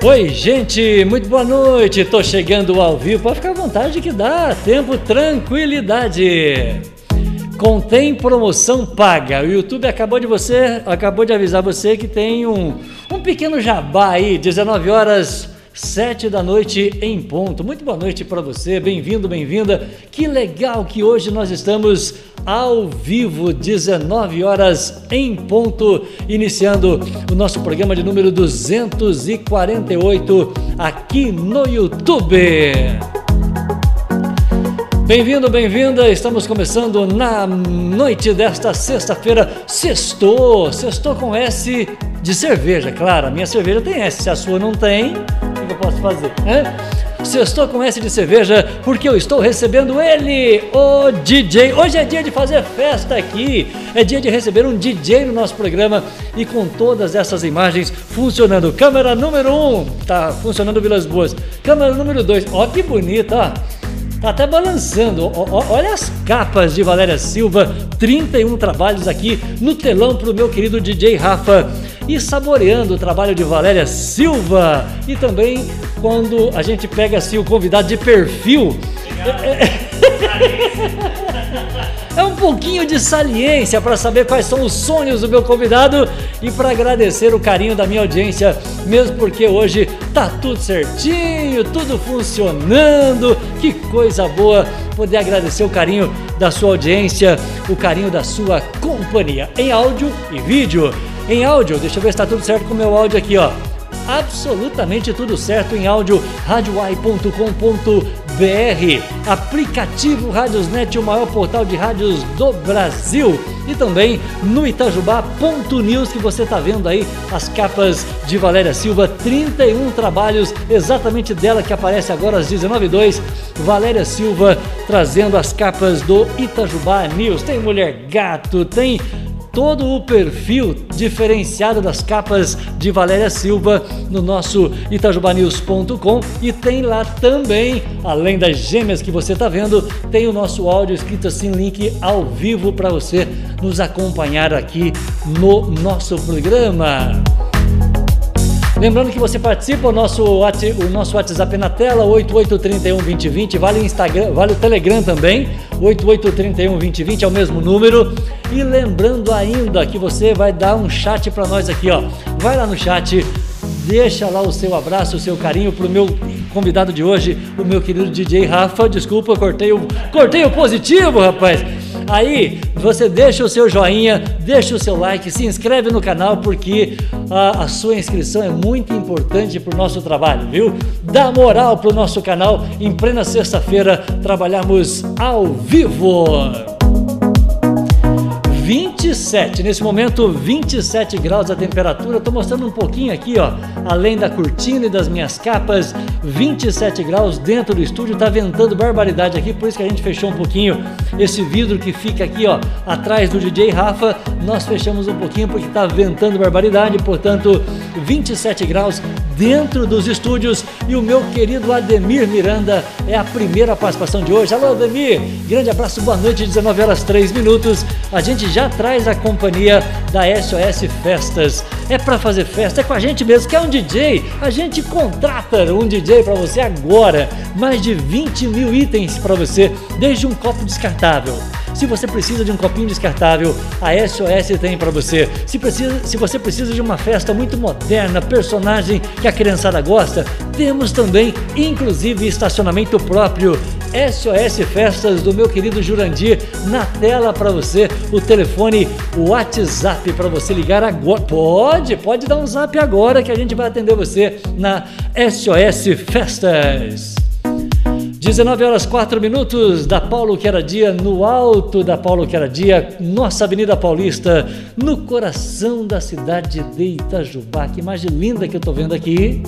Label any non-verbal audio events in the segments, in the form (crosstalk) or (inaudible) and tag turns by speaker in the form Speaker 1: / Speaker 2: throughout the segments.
Speaker 1: Oi, gente, muito boa noite. Tô chegando ao vivo. Pode ficar à vontade que dá tempo, tranquilidade. Contém promoção paga. O YouTube acabou de você, acabou de avisar você que tem um, um pequeno jabá aí, 19 horas 7 da noite em ponto. Muito boa noite para você, bem-vindo, bem-vinda. Que legal que hoje nós estamos ao vivo, 19 horas em ponto, iniciando o nosso programa de número 248 aqui no YouTube. Bem-vindo, bem-vinda. Estamos começando na noite desta sexta-feira. Sextou, sextou com S de cerveja, claro. A minha cerveja tem S, se a sua não tem, posso fazer? Né? Se eu estou com esse de cerveja, porque eu estou recebendo ele, o DJ. Hoje é dia de fazer festa aqui, é dia de receber um DJ no nosso programa e com todas essas imagens funcionando. Câmera número 1, um, tá funcionando Vilas Boas. Câmera número 2, ó que bonita, ó. Tá até balançando. Olha as capas de Valéria Silva, 31 trabalhos aqui no telão pro meu querido DJ Rafa e saboreando o trabalho de Valéria Silva. E também quando a gente pega assim o convidado de perfil. É um pouquinho de saliência para saber quais são os sonhos do meu convidado e para agradecer o carinho da minha audiência, mesmo porque hoje tá tudo certinho, tudo funcionando. Que coisa boa poder agradecer o carinho da sua audiência, o carinho da sua companhia em áudio e vídeo em áudio. Deixa eu ver se está tudo certo com o meu áudio aqui, ó. Absolutamente tudo certo em áudio, radioai.com.br, aplicativo Radiosnet, o maior portal de rádios do Brasil. E também no Itajubá.news, que você está vendo aí as capas de Valéria Silva, 31 trabalhos, exatamente dela que aparece agora às 19h02. Valéria Silva trazendo as capas do Itajubá News. Tem Mulher Gato, tem todo o perfil diferenciado das capas de Valéria Silva no nosso itajubanews.com e tem lá também, além das gêmeas que você está vendo, tem o nosso áudio escrito assim, link ao vivo para você nos acompanhar aqui no nosso programa. Lembrando que você participa, o nosso, o nosso WhatsApp na tela, 88312020, vale o Instagram, vale o Telegram também, 88312020 é o mesmo número. E lembrando ainda que você vai dar um chat para nós aqui, ó. Vai lá no chat, deixa lá o seu abraço, o seu carinho pro meu convidado de hoje, o meu querido DJ Rafa. Desculpa, cortei o, cortei o positivo, rapaz. Aí você deixa o seu joinha, deixa o seu like, se inscreve no canal porque a, a sua inscrição é muito importante para o nosso trabalho, viu? Dá moral para o nosso canal em plena sexta-feira trabalhamos ao vivo. 27, nesse momento 27 graus a temperatura. Estou mostrando um pouquinho aqui, ó, além da cortina e das minhas capas, 27 graus dentro do estúdio. Tá ventando barbaridade aqui, por isso que a gente fechou um pouquinho esse vidro que fica aqui, ó, atrás do DJ Rafa. Nós fechamos um pouquinho porque tá ventando barbaridade, portanto, 27 graus dentro dos estúdios e o meu querido Ademir Miranda é a primeira participação de hoje. Alô, Ademir, grande abraço, boa noite, 19 horas 3 minutos. A gente já traz a companhia da SOS Festas. É para fazer festa, é com a gente mesmo, que é um DJ. A gente contrata um DJ para você agora. Mais de 20 mil itens para você, desde um copo descartável se você precisa de um copinho descartável, a SOS tem para você. Se, precisa, se você precisa de uma festa muito moderna, personagem que a criançada gosta, temos também, inclusive, estacionamento próprio. SOS Festas do meu querido Jurandir na tela para você, o telefone, o WhatsApp para você ligar agora. Pode, pode dar um zap agora que a gente vai atender você na SOS Festas. 19 horas 4 minutos da Paulo que era dia, no alto da Paulo que era dia, nossa Avenida Paulista, no coração da cidade de Itajubá. Que imagem linda que eu tô vendo aqui.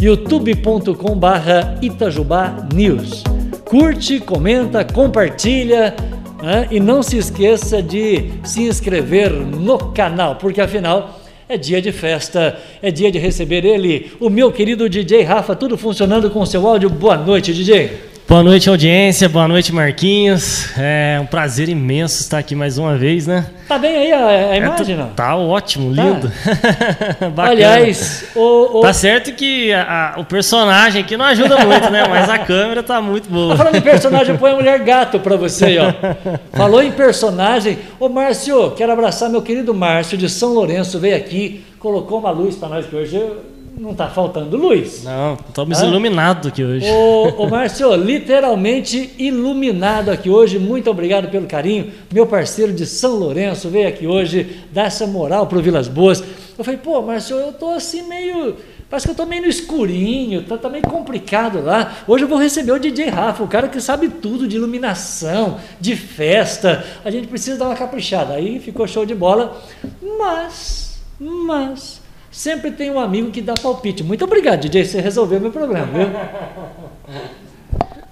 Speaker 1: youtube.com barra Itajubá News. Curte, comenta, compartilha né? e não se esqueça de se inscrever no canal, porque afinal é dia de festa, é dia de receber ele, o meu querido DJ Rafa, tudo funcionando com o seu áudio. Boa noite, DJ.
Speaker 2: Boa noite, audiência. Boa noite, Marquinhos. É um prazer imenso estar aqui mais uma vez, né?
Speaker 1: Tá bem aí a, a imagem,
Speaker 2: é,
Speaker 1: não?
Speaker 2: Tá ótimo, tá. lindo. (laughs)
Speaker 1: Aliás,
Speaker 2: o, o... tá certo que a, a, o personagem aqui não ajuda muito, né? Mas a câmera tá muito boa.
Speaker 1: Tá falando em personagem, põe a mulher gato para você aí, ó. (laughs) Falou em personagem. Ô, Márcio, quero abraçar meu querido Márcio de São Lourenço, veio aqui, colocou uma luz para nós que hoje não está faltando luz.
Speaker 2: Não, estamos iluminados aqui hoje.
Speaker 1: Ô, ô Márcio, literalmente iluminado aqui hoje. Muito obrigado pelo carinho. Meu parceiro de São Lourenço veio aqui hoje dar essa moral pro Vilas Boas. Eu falei, pô, Márcio, eu tô assim meio. Parece que eu tô meio no escurinho, tá, tá meio complicado lá. Hoje eu vou receber o DJ Rafa, o cara que sabe tudo de iluminação, de festa. A gente precisa dar uma caprichada. Aí ficou show de bola. Mas, mas, Sempre tem um amigo que dá palpite. Muito obrigado, DJ. Você resolveu meu problema, viu?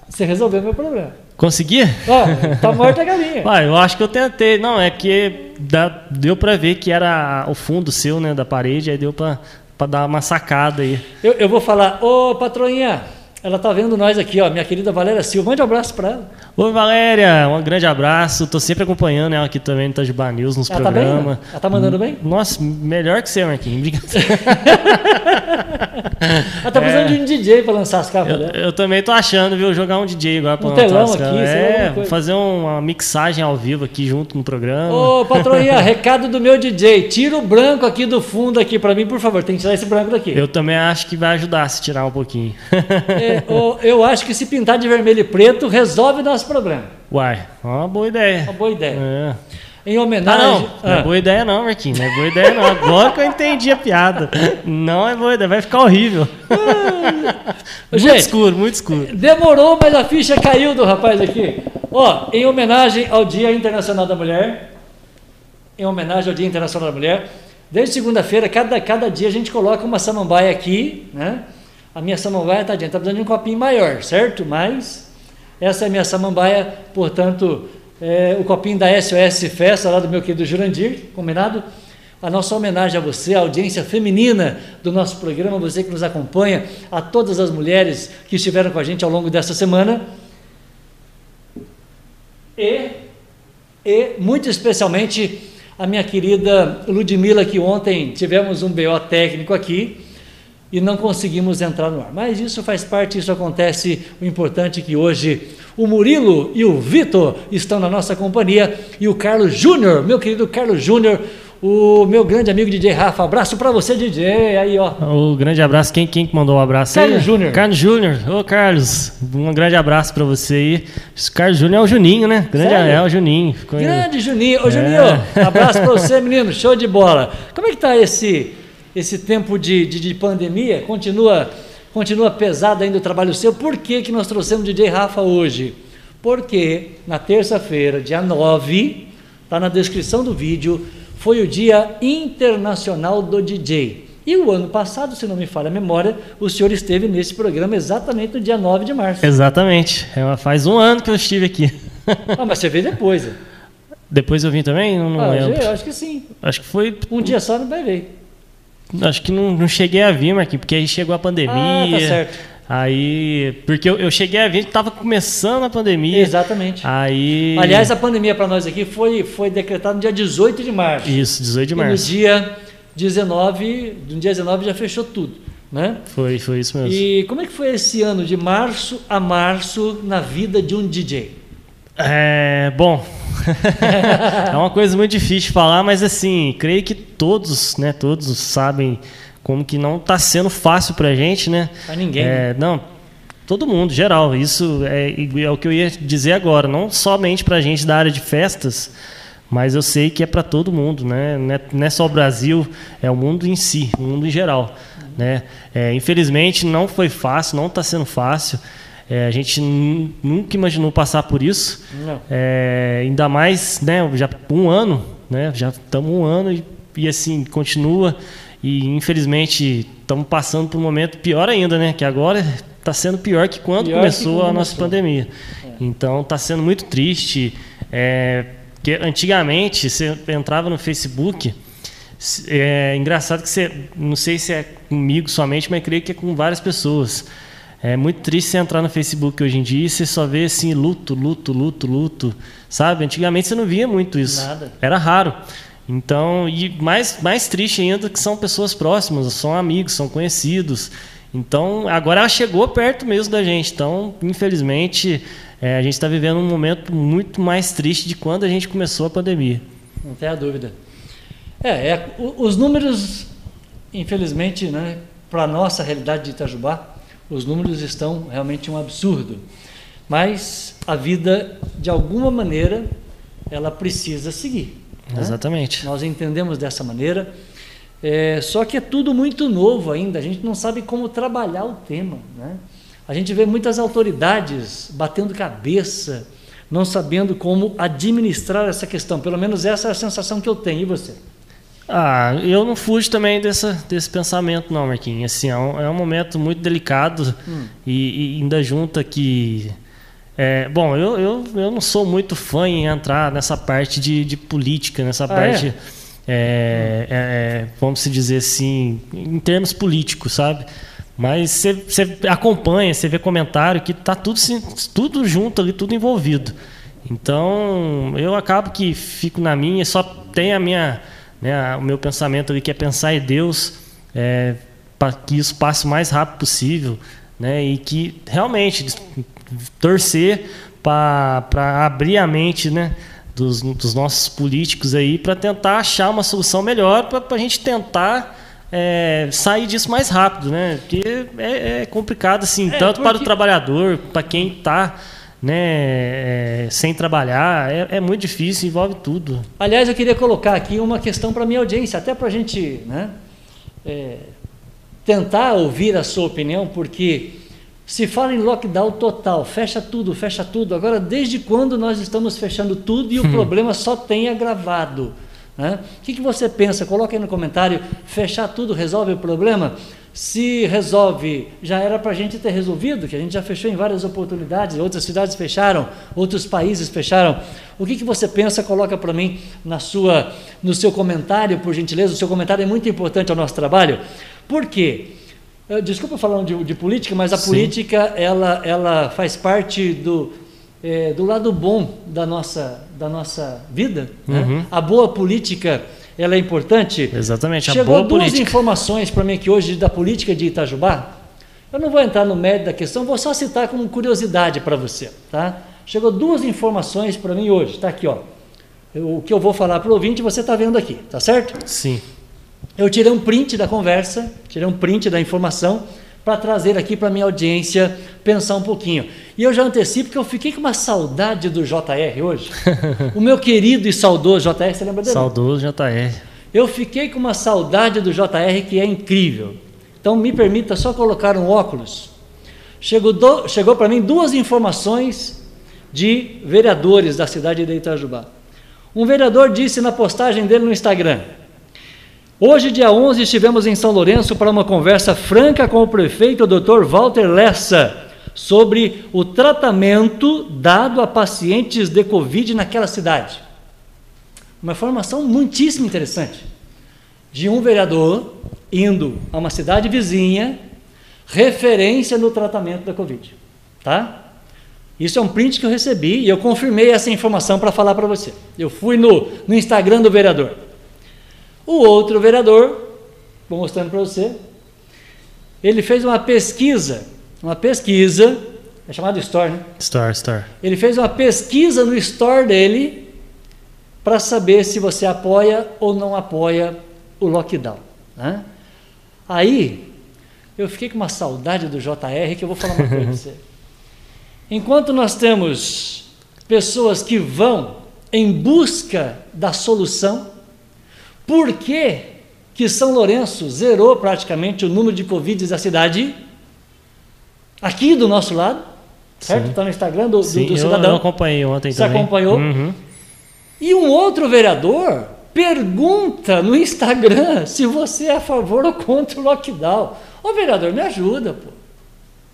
Speaker 1: Você resolveu meu problema.
Speaker 2: Consegui?
Speaker 1: Ó, tá morta a galinha.
Speaker 2: Ah, eu acho que eu tentei. Não, é que dá, deu para ver que era o fundo seu, né, da parede, aí deu para dar uma sacada aí.
Speaker 1: Eu, eu vou falar, ô patroinha, ela tá vendo nós aqui, ó, minha querida Valéria Silva. Mande um abraço para ela.
Speaker 2: Oi, Valéria, um grande abraço. Tô sempre acompanhando ela aqui também no Itajubá News, nos ela programas. Tá bem,
Speaker 1: ela tá mandando bem?
Speaker 2: Nossa, melhor que você, Marquinhos. (laughs)
Speaker 1: ela tá precisando é, de um DJ para lançar as capas
Speaker 2: eu,
Speaker 1: dela.
Speaker 2: Eu também tô achando, viu? Jogar um DJ agora para
Speaker 1: um lançar as
Speaker 2: capas. É, fazer uma mixagem ao vivo aqui junto no programa.
Speaker 1: Ô, patroinha, recado do meu DJ. Tira o branco aqui do fundo aqui para mim, por favor. Tem que tirar esse branco daqui.
Speaker 2: Eu também acho que vai ajudar se tirar um pouquinho.
Speaker 1: é, (laughs) eu acho que se pintar de vermelho e preto resolve nosso problema.
Speaker 2: Uai, uma boa ideia.
Speaker 1: Uma boa ideia.
Speaker 2: É.
Speaker 1: Em homenagem.
Speaker 2: Ah, não. não é ah. boa ideia, não, Marquinhos. Não é boa ideia, não. Agora que eu entendi a piada. Não é boa ideia, vai ficar horrível. (laughs) muito Gente, escuro, muito escuro.
Speaker 1: Demorou, mas a ficha caiu do rapaz aqui. Ó, em homenagem ao Dia Internacional da Mulher. Em homenagem ao Dia Internacional da Mulher. Desde segunda-feira, cada, cada dia a gente coloca uma samambaia aqui, né? A minha samambaia, tadinha, está precisando de um copinho maior, certo? Mas essa é a minha samambaia, portanto, é, o copinho da SOS Festa, lá do meu querido Jurandir, combinado? A nossa homenagem a você, a audiência feminina do nosso programa, você que nos acompanha, a todas as mulheres que estiveram com a gente ao longo dessa semana. E, e muito especialmente a minha querida Ludmilla, que ontem tivemos um BO técnico aqui e não conseguimos entrar no ar. Mas isso faz parte, isso acontece. O importante é que hoje o Murilo e o Vitor estão na nossa companhia e o Carlos Júnior, meu querido Carlos Júnior, o meu grande amigo DJ Rafa. Abraço para você, DJ. Aí, ó.
Speaker 2: O grande abraço. Quem, quem mandou o um abraço
Speaker 1: Carlos Júnior.
Speaker 2: Carlos Júnior. Ô, Carlos, um grande abraço para você aí. Carlos Júnior é o Juninho, né? Grande Sério? é o Juninho.
Speaker 1: Ficou grande Juninho. Ô, é. Juninho, abraço para você, menino. Show de bola. Como é que tá esse esse tempo de, de, de, pandemia, continua, continua pesado ainda o trabalho seu. Por que, que nós trouxemos o DJ Rafa hoje? Porque na terça-feira, dia 9, está na descrição do vídeo, foi o Dia Internacional do DJ. E o ano passado, se não me falha a memória, o senhor esteve nesse programa exatamente no dia 9 de março.
Speaker 2: Exatamente. É, faz um ano que eu estive aqui. (laughs)
Speaker 1: Ah, mas você veio depois.
Speaker 2: Depois eu vim também? Não, não
Speaker 1: ah,
Speaker 2: lembro.
Speaker 1: Eu acho que sim.
Speaker 2: Acho que foi.
Speaker 1: Um dia só não vai ver.
Speaker 2: Acho que não, não cheguei a vir, Marquinhos, porque aí chegou a pandemia. Ah,
Speaker 1: tá certo.
Speaker 2: Aí, porque eu, eu cheguei a vir, estava começando a pandemia.
Speaker 1: Exatamente.
Speaker 2: Aí.
Speaker 1: Aliás, a pandemia para nós aqui foi, foi decretada no dia 18 de março.
Speaker 2: Isso, 18 de março.
Speaker 1: E no dia 19, no dia 19 já fechou tudo, né?
Speaker 2: Foi, foi isso mesmo.
Speaker 1: E como é que foi esse ano de março a março na vida de um DJ?
Speaker 2: É, bom, (laughs) é uma coisa muito difícil de falar, mas assim, creio que todos, né, todos sabem como que não está sendo fácil para a gente, né?
Speaker 1: Para ninguém.
Speaker 2: É, não, todo mundo, geral. Isso é, é, o que eu ia dizer agora, não somente para a gente da área de festas, mas eu sei que é para todo mundo, né? Não é só o Brasil, é o mundo em si, o mundo em geral, né? É, infelizmente não foi fácil, não está sendo fácil. É, a gente nunca imaginou passar por isso. É, ainda mais, né? Já um ano, né? Já estamos um ano e, e assim continua. E infelizmente estamos passando por um momento pior ainda, né? Que agora está sendo pior que quando pior começou que a nossa começou. pandemia. É. Então está sendo muito triste. É, que antigamente você entrava no Facebook. É engraçado que você, não sei se é comigo somente, mas creio que é com várias pessoas É muito triste você entrar no Facebook hoje em dia e você só vê assim, luto, luto, luto, luto. Sabe? Antigamente você não via muito isso.
Speaker 1: Nada.
Speaker 2: Era raro. Então, e mais, mais triste ainda que são pessoas próximas, são amigos, são conhecidos. Então, agora ela chegou perto mesmo da gente. Então, infelizmente, é, a gente está vivendo um momento muito mais triste de quando a gente começou a pandemia.
Speaker 1: Não tem a dúvida. É, é os números, infelizmente, né, para a nossa realidade de Itajubá, os números estão realmente um absurdo. Mas a vida, de alguma maneira, ela precisa seguir.
Speaker 2: Né? Exatamente.
Speaker 1: Nós entendemos dessa maneira. É, só que é tudo muito novo ainda, a gente não sabe como trabalhar o tema. Né? A gente vê muitas autoridades batendo cabeça, não sabendo como administrar essa questão. Pelo menos essa é a sensação que eu tenho. E você?
Speaker 2: Ah, eu não fujo também dessa, desse pensamento, não, Marquinhos. Assim, é, um, é um momento muito delicado hum. e, e, ainda junta que. É, bom, eu, eu, eu não sou muito fã em entrar nessa parte de, de política, nessa ah, parte. É? É, hum. é, vamos se dizer assim, em termos políticos, sabe? Mas você acompanha, você vê comentário que tá tudo, tudo junto ali, tudo envolvido. Então, eu acabo que fico na minha, só tem a minha né, o meu pensamento ali que é pensar em Deus é, para que isso passe o mais rápido possível né, e que realmente torcer para abrir a mente né, dos, dos nossos políticos aí para tentar achar uma solução melhor para a gente tentar é, sair disso mais rápido, né? Porque é, é complicado assim, é, tanto porque... para o trabalhador, para quem está né, é, sem trabalhar, é, é, muito difícil, envolve tudo.
Speaker 1: Aliás, eu queria colocar aqui uma questão para a minha audiência, até para a gente né, é, tentar ouvir a sua opinião, porque se fala em lockdown total, fecha tudo, fecha tudo. Agora, desde quando nós estamos fechando tudo e o (laughs) problema só tem agravado? Né? O que, que você pensa? Coloque aí no comentário, fechar tudo resolve o problema? Se resolve, já era para a gente ter resolvido, que a gente já fechou em várias oportunidades, outras cidades fecharam, outros países fecharam. O que, que você pensa? Coloca para mim na sua, no seu comentário, por gentileza. O seu comentário é muito importante ao nosso trabalho. Por quê? Eh, desculpa falando de, de política, mas a Sim. política ela, ela faz parte do, é, do lado bom da nossa, da nossa vida. Né? Uhum. Né? A boa política ela é importante.
Speaker 2: Exatamente,
Speaker 1: a Chegou duas política. informações para mim aqui hoje da política de Itajubá. Eu não vou entrar no mérito da questão, vou só citar como curiosidade para você, tá? Chegou duas informações para mim hoje, está aqui, ó. o que eu vou falar para o ouvinte você está vendo aqui, tá certo?
Speaker 2: Sim.
Speaker 1: Eu tirei um print da conversa, tirei um print da informação para trazer aqui para minha audiência pensar um pouquinho. E eu já antecipo que eu fiquei com uma saudade do JR hoje. (laughs) o meu querido e saudoso JR, você lembra dele?
Speaker 2: Saudoso JR.
Speaker 1: Eu fiquei com uma saudade do JR que é incrível. Então me permita só colocar um óculos. Chegou, do, chegou para mim duas informações de vereadores da cidade de Itajubá. Um vereador disse na postagem dele no Instagram: Hoje, dia 11, estivemos em São Lourenço para uma conversa franca com o prefeito, o Dr. Walter Lessa, sobre o tratamento dado a pacientes de Covid naquela cidade. Uma informação muitíssimo interessante. De um vereador indo a uma cidade vizinha, referência no tratamento da Covid. Tá? Isso é um print que eu recebi e eu confirmei essa informação para falar para você. Eu fui no, no Instagram do vereador. O outro vereador, vou mostrando para você, ele fez uma pesquisa, uma pesquisa, é chamado Store, né?
Speaker 2: Store, Store.
Speaker 1: Ele fez uma pesquisa no Store dele para saber se você apoia ou não apoia o lockdown. Né? Aí, eu fiquei com uma saudade do JR que eu vou falar uma coisa para você. (laughs) Enquanto nós temos pessoas que vão em busca da solução, por que, que São Lourenço zerou praticamente o número de Covid da cidade? Aqui do nosso lado, certo? Está no Instagram do, Sim, do, do cidadão.
Speaker 2: Eu, acompanhei ontem
Speaker 1: Você
Speaker 2: também.
Speaker 1: acompanhou?
Speaker 2: Uhum.
Speaker 1: E um outro vereador pergunta no Instagram se você é a favor ou contra o lockdown. Ô vereador, me ajuda, pô.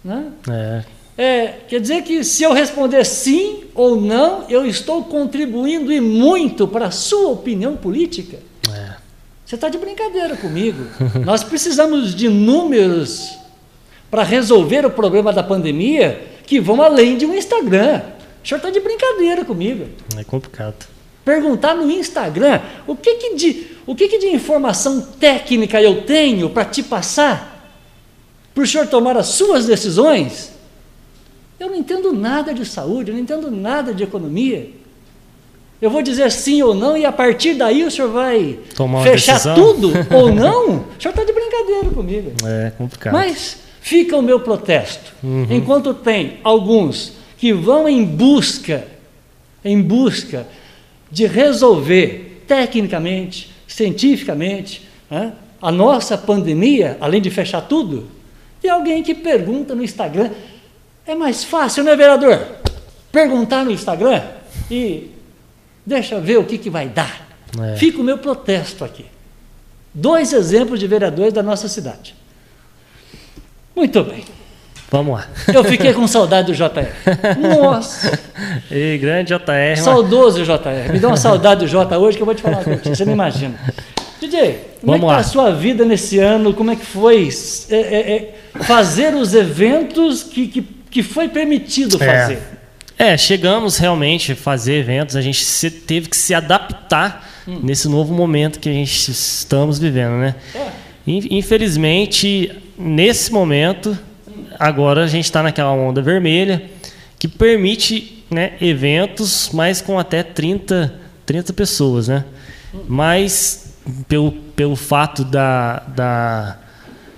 Speaker 1: Né?
Speaker 2: É.
Speaker 1: É, quer dizer que se eu responder sim ou não, eu estou contribuindo e muito para a sua opinião política? Você está de brincadeira comigo. Nós precisamos de números para resolver o problema da pandemia que vão além de um Instagram. O senhor está de brincadeira comigo.
Speaker 2: É complicado.
Speaker 1: Perguntar no Instagram o que, que, de, o que, que de informação técnica eu tenho para te passar, para o senhor tomar as suas decisões. Eu não entendo nada de saúde, eu não entendo nada de economia. Eu vou dizer sim ou não, e a partir daí o senhor vai fechar decisão. tudo (laughs) ou não? O senhor está de brincadeira comigo.
Speaker 2: É complicado.
Speaker 1: Mas fica o meu protesto. Uhum. Enquanto tem alguns que vão em busca, em busca de resolver tecnicamente, cientificamente, né, a nossa pandemia, além de fechar tudo, tem alguém que pergunta no Instagram. É mais fácil, né, vereador? Perguntar no Instagram e deixa ver o que, que vai dar. É. Fica o meu protesto aqui. Dois exemplos de vereadores da nossa cidade. Muito bem.
Speaker 2: Vamos lá.
Speaker 1: Eu fiquei com saudade do JR. Nossa! (laughs)
Speaker 2: E grande JR.
Speaker 1: Saudoso JR. Me dá uma saudade do J hoje que eu vou te falar uma coisa, você não imagina. DJ, como Vamos é que está a sua vida nesse ano? Como é que foi é, é, é, fazer os eventos que, que, que foi permitido é. fazer?
Speaker 2: É, chegamos realmente a fazer eventos, a gente se, teve que se adaptar hum. nesse novo momento que a gente estamos vivendo, né? É. Infelizmente, nesse momento, agora a gente está naquela onda vermelha que permite né, eventos, mas com até 30, 30 pessoas, né? Mas pelo, pelo fato da, da,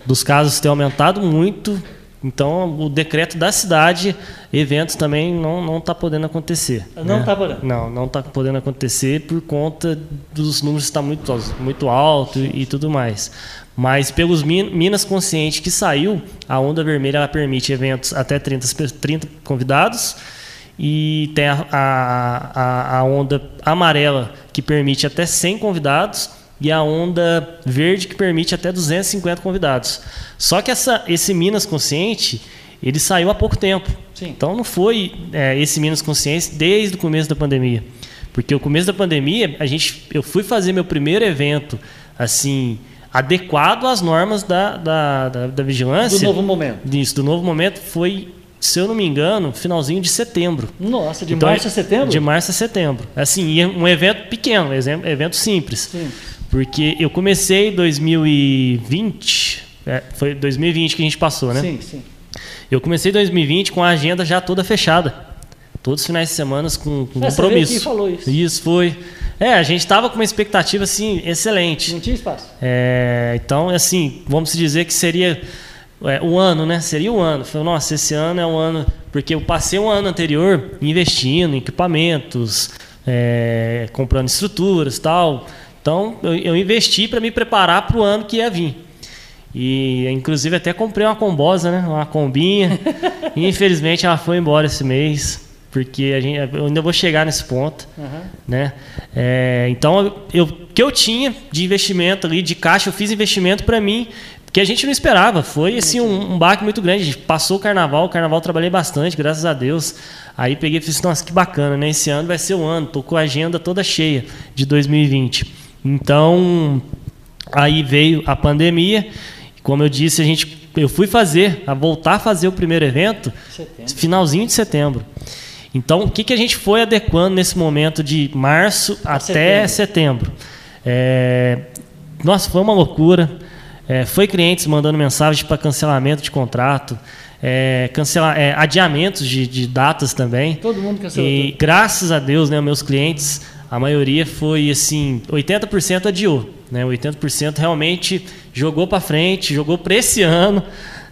Speaker 2: dos casos ter aumentado muito, então o decreto da cidade, eventos também não não está podendo acontecer.
Speaker 1: Não está né? podendo.
Speaker 2: Não, não está podendo acontecer por conta dos números estar muito muito alto e, e tudo mais. Mas pelos Minas Consciente que saiu, a onda vermelha ela permite eventos até 30, 30 convidados e tem a, a, a, onda amarela que permite até 100 convidados e a onda verde que permite até 250 convidados. Só que essa, esse Minas Consciente ele saiu há pouco tempo. Sim. Então não foi é, esse Minas Consciente desde o começo da pandemia. Porque o começo da pandemia, a gente, eu fui fazer meu primeiro evento assim adequado às normas da, da, da, da vigilância.
Speaker 1: Do novo momento.
Speaker 2: Isso, do novo momento foi, se eu não me engano, finalzinho de setembro.
Speaker 1: Nossa, de então, março a setembro?
Speaker 2: De março a setembro. Assim, um evento pequeno, evento simples. Sim. Porque eu comecei em 2020, é, foi 2020 que a gente passou, né?
Speaker 1: Sim, sim.
Speaker 2: Eu comecei em 2020 com a agenda já toda fechada. Todos os finais de semana com, com é, compromisso. Você
Speaker 1: falou isso.
Speaker 2: Isso foi. É, a gente estava com uma expectativa assim excelente.
Speaker 1: Não tinha espaço.
Speaker 2: É, então, assim, vamos dizer que seria é, o ano, né? Seria o ano. Falei, nossa, esse ano é o ano. Porque eu passei um ano anterior investindo em equipamentos, é, comprando estruturas tal. Então, eu, eu investi para me preparar para o ano que ia vir. E, inclusive, até comprei uma combosa, né? Uma combinha. (laughs) infelizmente, ela foi embora esse mês porque a gente, eu ainda vou chegar nesse ponto, uhum. né? É, então, eu, o que eu tinha de investimento ali, de caixa, eu fiz investimento para mim, que a gente não esperava. Foi assim um, um baque muito grande. A gente passou o carnaval, o carnaval trabalhei bastante, graças a Deus. Aí peguei e fiz, nossa, que bacana, né? Esse ano vai ser o ano, tô com a agenda toda cheia de 2020. Então, aí veio a pandemia. Como eu disse, a gente, eu fui fazer, a voltar a fazer o primeiro evento, setembro. finalzinho de setembro. Então, o que, que a gente foi adequando nesse momento de março a até setembro? setembro? É, nossa, foi uma loucura. É, foi clientes mandando mensagens para cancelamento de contrato, é, cancelar, é, adiamentos de, de, datas também.
Speaker 1: Todo mundo cancelou.
Speaker 2: E
Speaker 1: tudo.
Speaker 2: graças a Deus, né, meus clientes, a maioria foi assim, 80% adiou, né? 80% realmente jogou para frente, jogou para esse ano,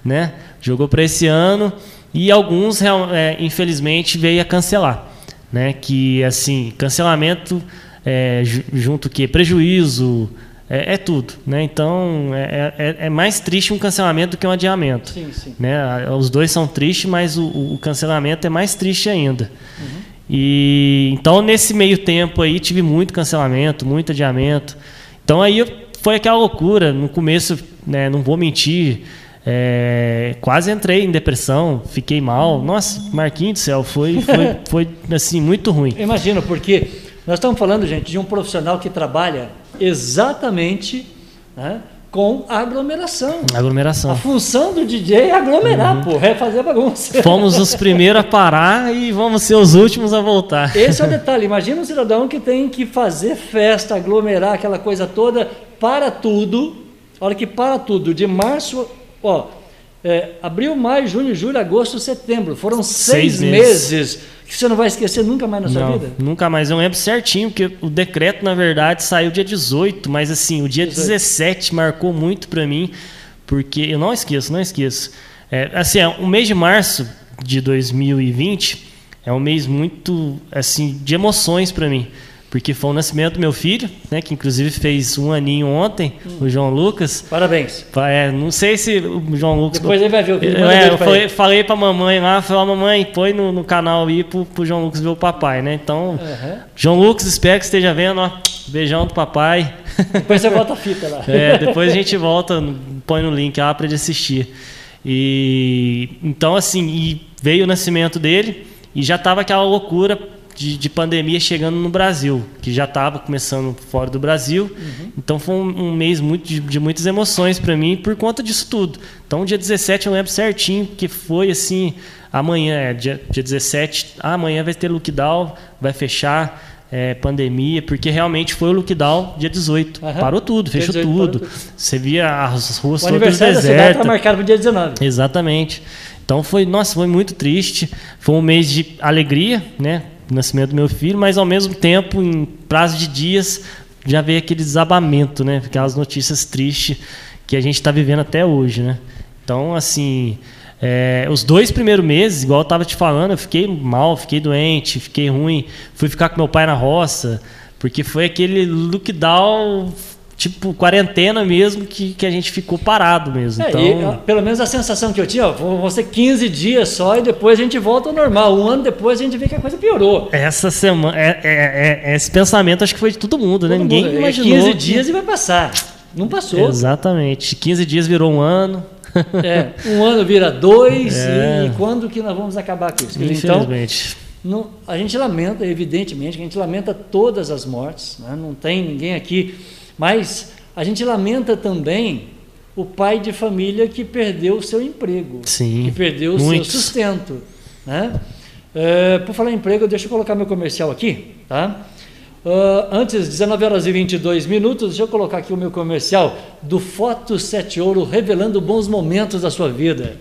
Speaker 2: né? Jogou para esse ano e alguns, é, infelizmente, veio a cancelar. Né? Que, assim, cancelamento é, junto que prejuízo, é, é, tudo. Né? Então, é, é, é, mais triste um cancelamento do que um adiamento. Sim, sim. Né? Os dois são tristes, mas o, o cancelamento é mais triste ainda. Uhum. E, então, nesse meio tempo aí, tive muito cancelamento, muito adiamento. Então, aí foi aquela loucura. No começo, né, não vou mentir, é, quase entrei em depressão, fiquei mal. Nossa, Marquinhos do céu, foi, foi, (laughs) foi assim, muito ruim.
Speaker 1: Imagino, porque nós estamos falando, gente, de um profissional que trabalha exatamente né, com aglomeração.
Speaker 2: Aglomeração.
Speaker 1: A função do DJ é aglomerar, uhum. pô, é fazer bagunça.
Speaker 2: Fomos os (laughs) primeiros a parar e vamos ser os últimos a voltar.
Speaker 1: Esse é o detalhe. Imagina um cidadão que tem que fazer festa, aglomerar aquela coisa toda, para tudo. Olha que para tudo, de março, ó, é, abril, maio, junho, julho, agosto, setembro. Foram seis, seis meses. meses. que você não vai esquecer nunca mais na sua
Speaker 2: não,
Speaker 1: vida?
Speaker 2: Nunca mais. Eu lembro certinho, porque o decreto, na verdade, saiu dia 18, mas assim, o dia 18. 17 marcou muito para mim, porque eu não esqueço, não esqueço. É, assim, é, o mês de março de 2020 é um mês muito assim de emoções para mim porque foi o nascimento do meu filho, né, que inclusive fez um aninho ontem, hum. o João Lucas.
Speaker 1: Parabéns.
Speaker 2: É, não sei se o João Lucas.
Speaker 1: Depois ele vai ver o
Speaker 2: vídeo. É, eu falei, falei pra mamãe lá, falei, mamãe, põe no, no canal aí pro, pro João Lucas ver o papai, né? Então, uhum. João Lucas, espero que esteja vendo, ó. Beijão do papai. (laughs)
Speaker 1: Depois você volta a fita lá.
Speaker 2: É, depois a gente volta, põe no link lá pra ele assistir. E então, assim, veio o nascimento dele e já tava aquela loucura de, de, pandemia chegando no Brasil, que já estava começando fora do Brasil. Uhum. Então foi um, um, mês muito, de, de muitas emoções para mim por conta disso tudo. Então, dia 17 eu lembro certinho que foi assim: amanhã, é, dia, dia 17, ah, amanhã vai ter lockdown, vai fechar. É, pandemia, porque realmente foi o lockdown dia 18. Uhum. Parou tudo, fechou 18, tudo. tudo. Você via as ruas o todas desertas.
Speaker 1: Está marcado para o dia 19.
Speaker 2: Exatamente. Então foi, nossa, foi muito triste. Foi um mês de alegria, né? Nascimento do meu filho, mas ao mesmo tempo, em prazo de dias, já veio aquele desabamento, né? Aquelas notícias tristes que a gente está vivendo até hoje, né? Então, assim, é, os dois primeiros meses, igual eu estava te falando, eu fiquei mal, fiquei doente, fiquei ruim. Fui ficar com meu pai na roça, porque foi aquele lockdown tipo quarentena mesmo que, que a gente ficou parado mesmo. É, então...
Speaker 1: E, pelo menos a sensação que eu tinha, ó, vão ser 15 dias só e depois a gente volta ao normal. Um ano depois a gente vê que a coisa piorou.
Speaker 2: Essa semana, é, é, é esse pensamento acho que foi de todo mundo, né? todo né? Ninguém mundo. imaginou.
Speaker 1: 15 dias e vai passar. Não passou.
Speaker 2: Exatamente. 15 dias virou um ano.
Speaker 1: É, um ano vira dois (laughs) é. e quando que nós vamos acabar com isso?
Speaker 2: Então, Infelizmente.
Speaker 1: Então, a gente lamenta, evidentemente, que a gente lamenta todas as mortes. Né? Não tem ninguém aqui mas a gente lamenta também o pai de família que perdeu o seu emprego,
Speaker 2: Sim,
Speaker 1: que perdeu o muitos. seu sustento. Né? É, por falar em emprego, deixa eu colocar meu comercial aqui. Tá? Uh, antes, 19 horas e 22 minutos, deixa eu colocar aqui o meu comercial do Foto 7 Ouro, revelando bons momentos da sua vida.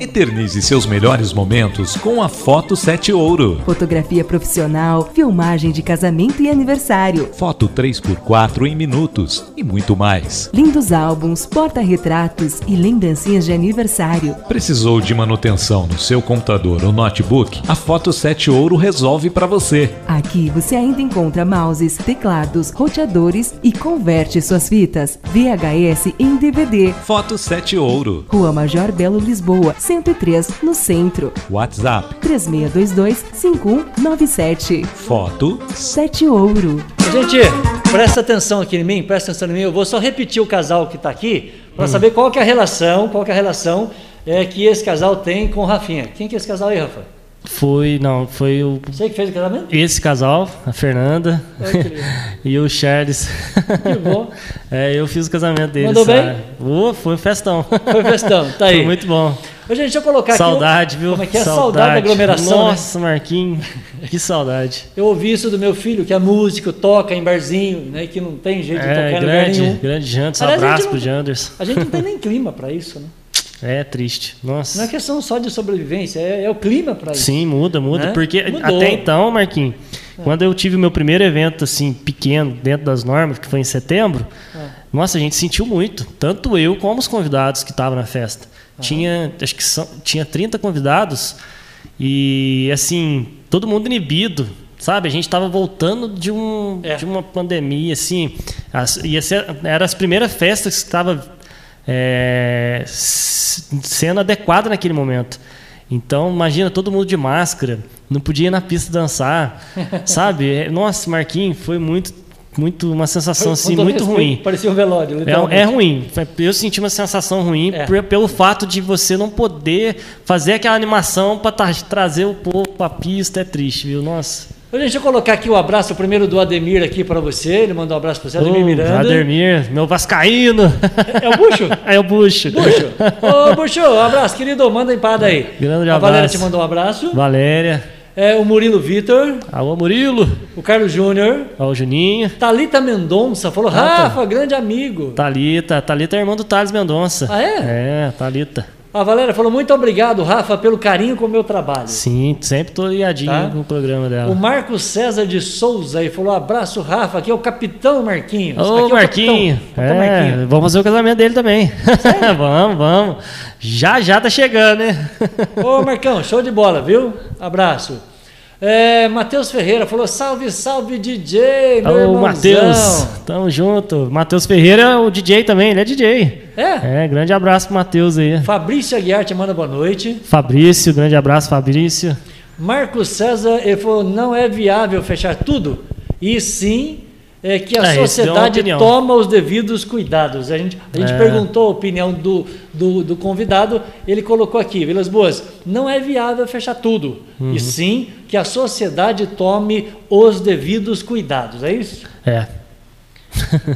Speaker 3: Eternize seus melhores momentos com a Foto 7 Ouro.
Speaker 4: Fotografia profissional, filmagem de casamento e aniversário.
Speaker 3: Foto 3x4 em minutos e muito mais.
Speaker 4: Lindos álbuns, porta-retratos e lembrancinhas de aniversário.
Speaker 3: Precisou de manutenção no seu computador ou notebook? A Foto 7 Ouro resolve para você.
Speaker 4: Aqui você ainda encontra mouses, teclados, roteadores e converte suas fitas VHS em DVD.
Speaker 3: Foto 7 Ouro.
Speaker 4: Rua Major Belo Lisboa, 103, no centro.
Speaker 3: WhatsApp
Speaker 4: 3622-5197.
Speaker 3: Foto
Speaker 4: 7 Ouro.
Speaker 1: Gente, presta atenção aqui em mim, presta atenção em mim. Eu vou só repetir o casal que está aqui para hum. saber qual que é a relação, qual que é a relação é, que esse casal tem com o Rafinha. Quem que é esse casal aí, Rafa?
Speaker 2: Foi, não, foi o.
Speaker 1: Você que fez o casamento?
Speaker 2: Esse casal, a Fernanda (laughs) e o Charles.
Speaker 1: Que bom. (laughs)
Speaker 2: É, eu fiz o casamento deles.
Speaker 1: Mandou bem?
Speaker 2: Uh, foi um festão.
Speaker 1: Foi um festão, tá aí.
Speaker 2: Foi muito bom.
Speaker 1: Ô, gente, deixa eu colocar
Speaker 2: saudade, aqui.
Speaker 1: Viu? Como é que é?
Speaker 2: Saudade,
Speaker 1: saudade da aglomeração.
Speaker 2: Né? Nossa, né? Marquinhos, que saudade.
Speaker 1: Eu ouvi isso do meu filho, que é músico, toca em barzinho, né? Que não tem jeito de é, tocar
Speaker 2: grande,
Speaker 1: em lugar
Speaker 2: Grande Janderson, abraço pro Janderson.
Speaker 1: A gente não tem nem (laughs) clima para isso, né?
Speaker 2: É triste. Nossa.
Speaker 1: Não é questão só de sobrevivência, é, é o clima para isso.
Speaker 2: Sim, muda, muda. Né? Porque Mudou. até então, Marquinhos, é. quando eu tive o meu primeiro evento assim, pequeno, dentro das normas, que foi em setembro, é. nossa, a gente sentiu muito. Tanto eu como os convidados que estavam na festa. Tinha, acho que são, tinha 30 convidados e assim, todo mundo inibido. Sabe, a gente estava voltando de, um, é. de uma pandemia, assim, as, ia ser, eram as primeiras festas que estava é, sendo adequada naquele momento. Então, imagina todo mundo de máscara, não podia ir na pista dançar, (laughs) sabe? É, nossa, Marquinhos, foi muito, muito uma sensação assim muito ruim.
Speaker 1: Parecia um velório.
Speaker 2: É, é, ruim. Eu senti uma sensação ruim é. pelo fato de você não poder fazer aquela animação para trazer o povo para a pista. É triste, viu? Nossa.
Speaker 1: Deixa eu colocar aqui o abraço primeiro do Ademir aqui para você. Ele mandou um abraço para você, Ademir Miranda.
Speaker 2: Ademir, meu vascaíno.
Speaker 1: É o Bucho? (laughs)
Speaker 2: É o Bucho.
Speaker 1: Bucho. Ô, Bucho, um abraço, querido. Manda empada aí.
Speaker 2: Grande
Speaker 1: A Valéria
Speaker 2: abraço.
Speaker 1: te mandou um abraço.
Speaker 2: Valéria.
Speaker 1: É, o Murilo Vitor,
Speaker 2: Alô, Murilo.
Speaker 1: o Carlos Júnior.
Speaker 2: O Juninho.
Speaker 1: Thalita Mendonça falou. Rafa, grande amigo.
Speaker 2: Thalita. Thalita é irmã do Thales Mendonça.
Speaker 1: Ah, é?
Speaker 2: É, Thalita.
Speaker 1: A Valéria falou, muito obrigado, Rafa, pelo carinho com o meu trabalho.
Speaker 2: Sim, sempre tô ligadinho
Speaker 1: Tá.
Speaker 2: com o programa
Speaker 1: O
Speaker 2: dela.
Speaker 1: Marcos César de Souza aí falou: abraço, Rafa. Aqui é o Capitão Marquinhos.
Speaker 2: Ô,
Speaker 1: Aqui é o
Speaker 2: Marquinho.
Speaker 1: Capitão, Capitão
Speaker 2: É,
Speaker 1: Marquinhos.
Speaker 2: vamos fazer o casamento dele também. (laughs) vamos, vamos. Já, já tá chegando, né?
Speaker 1: Ô, Marcão, show de bola, viu? Abraço. É, Matheus Ferreira falou: salve, salve, DJ, meu
Speaker 2: Ô. Matheus. Tamo junto. Matheus Ferreira é o DJ também, ele é DJ.
Speaker 1: É?
Speaker 2: É, grande abraço pro Matheus aí.
Speaker 1: Fabrício Aguiar te manda boa noite.
Speaker 2: Fabrício, grande abraço, Fabrício.
Speaker 1: Marcos César, ele falou: não é viável fechar tudo, e sim é que a
Speaker 2: É,
Speaker 1: sociedade toma os devidos cuidados. A gente, a gente
Speaker 2: É.
Speaker 1: perguntou a opinião do, do, do convidado, ele colocou aqui: Vilas Boas, não é viável fechar tudo,
Speaker 2: Uhum.
Speaker 1: e sim que a sociedade tome os devidos cuidados. É isso?
Speaker 2: É.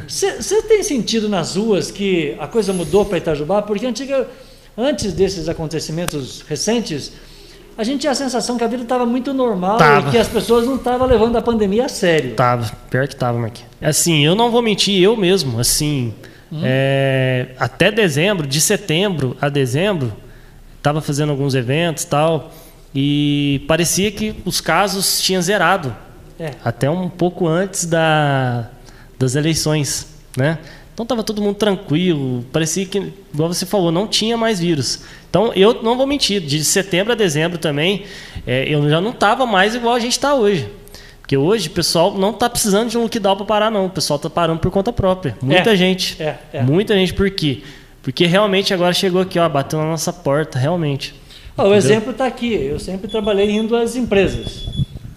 Speaker 1: Você (laughs) tem sentido nas ruas que a coisa mudou para Itajubá? Porque antiga, antes desses acontecimentos recentes, a gente tinha a sensação que a vida estava muito normal
Speaker 2: Tava.
Speaker 1: e que as pessoas não estavam levando a pandemia a sério.
Speaker 2: Tava, pior que tava, Marquinhos. Assim, eu não vou mentir, eu mesmo, assim, é, até dezembro, de setembro a dezembro, tava fazendo alguns eventos e tal, e parecia que os casos tinham zerado,
Speaker 1: É.
Speaker 2: até um pouco antes da, das eleições, né? Então tava todo mundo tranquilo, parecia que, igual você falou, não tinha mais vírus. Então eu não vou mentir, de setembro a dezembro também, é, eu já não tava mais igual a gente está hoje. Porque hoje o pessoal não está precisando de um lockdown para parar, não. O pessoal está parando por conta própria. Muita
Speaker 1: É,
Speaker 2: gente.
Speaker 1: é, é.
Speaker 2: Muita gente. Por quê? Porque realmente agora chegou aqui, ó, bateu na nossa porta, realmente.
Speaker 1: O exemplo está aqui. Eu sempre trabalhei indo às empresas.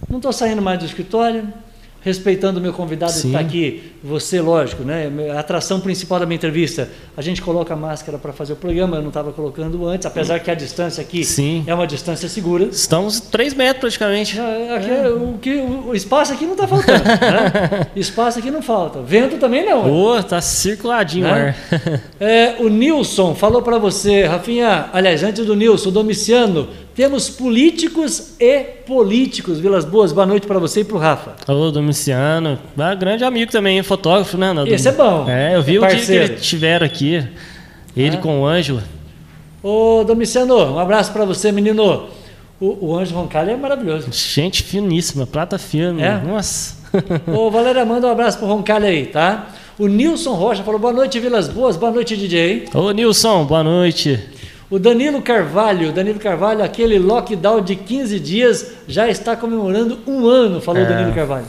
Speaker 1: Não estou saindo mais do escritório, respeitando o meu convidado que
Speaker 2: Sim.
Speaker 1: está aqui. Você, lógico, né? A atração principal da minha entrevista. A gente coloca a máscara para fazer o programa, eu não estava colocando antes, apesar que a distância aqui
Speaker 2: Sim.
Speaker 1: é uma distância segura.
Speaker 2: Estamos 3 metros praticamente.
Speaker 1: Ah, aqui é o, que, o espaço aqui não está faltando. (laughs) né? Espaço aqui não falta. Vento também não.
Speaker 2: Pô, tá circuladinho o
Speaker 1: Né?
Speaker 2: ar.
Speaker 1: É, o Nilson falou para você, Rafinha, aliás, antes do Nilson, o Domiciano, temos políticos e políticos. Vilas Boas, boa noite para você e para o Rafa.
Speaker 2: Ô, Domiciano, ah, grande amigo também, fotógrafo, né? Nando?
Speaker 1: Esse é bom.
Speaker 2: É, eu vi
Speaker 1: É
Speaker 2: o dia que eles estiveram aqui. Ele
Speaker 1: Ah.
Speaker 2: com o Ângelo.
Speaker 1: Ô, Domiciano, um abraço para você, menino. O, o Anjo Roncalho é maravilhoso.
Speaker 2: Gente finíssima, prata firme.
Speaker 1: É?
Speaker 2: Nossa.
Speaker 1: Ô, (laughs) Valéria, manda um abraço pro Roncalho aí, tá? O Nilson Rocha falou, boa noite, Vilas Boas, boa noite, DJ.
Speaker 2: Ô, Nilson, boa noite.
Speaker 1: O Danilo Carvalho, Danilo Carvalho, aquele lockdown de 15 dias já está comemorando um ano, falou
Speaker 2: É.
Speaker 1: Danilo Carvalho.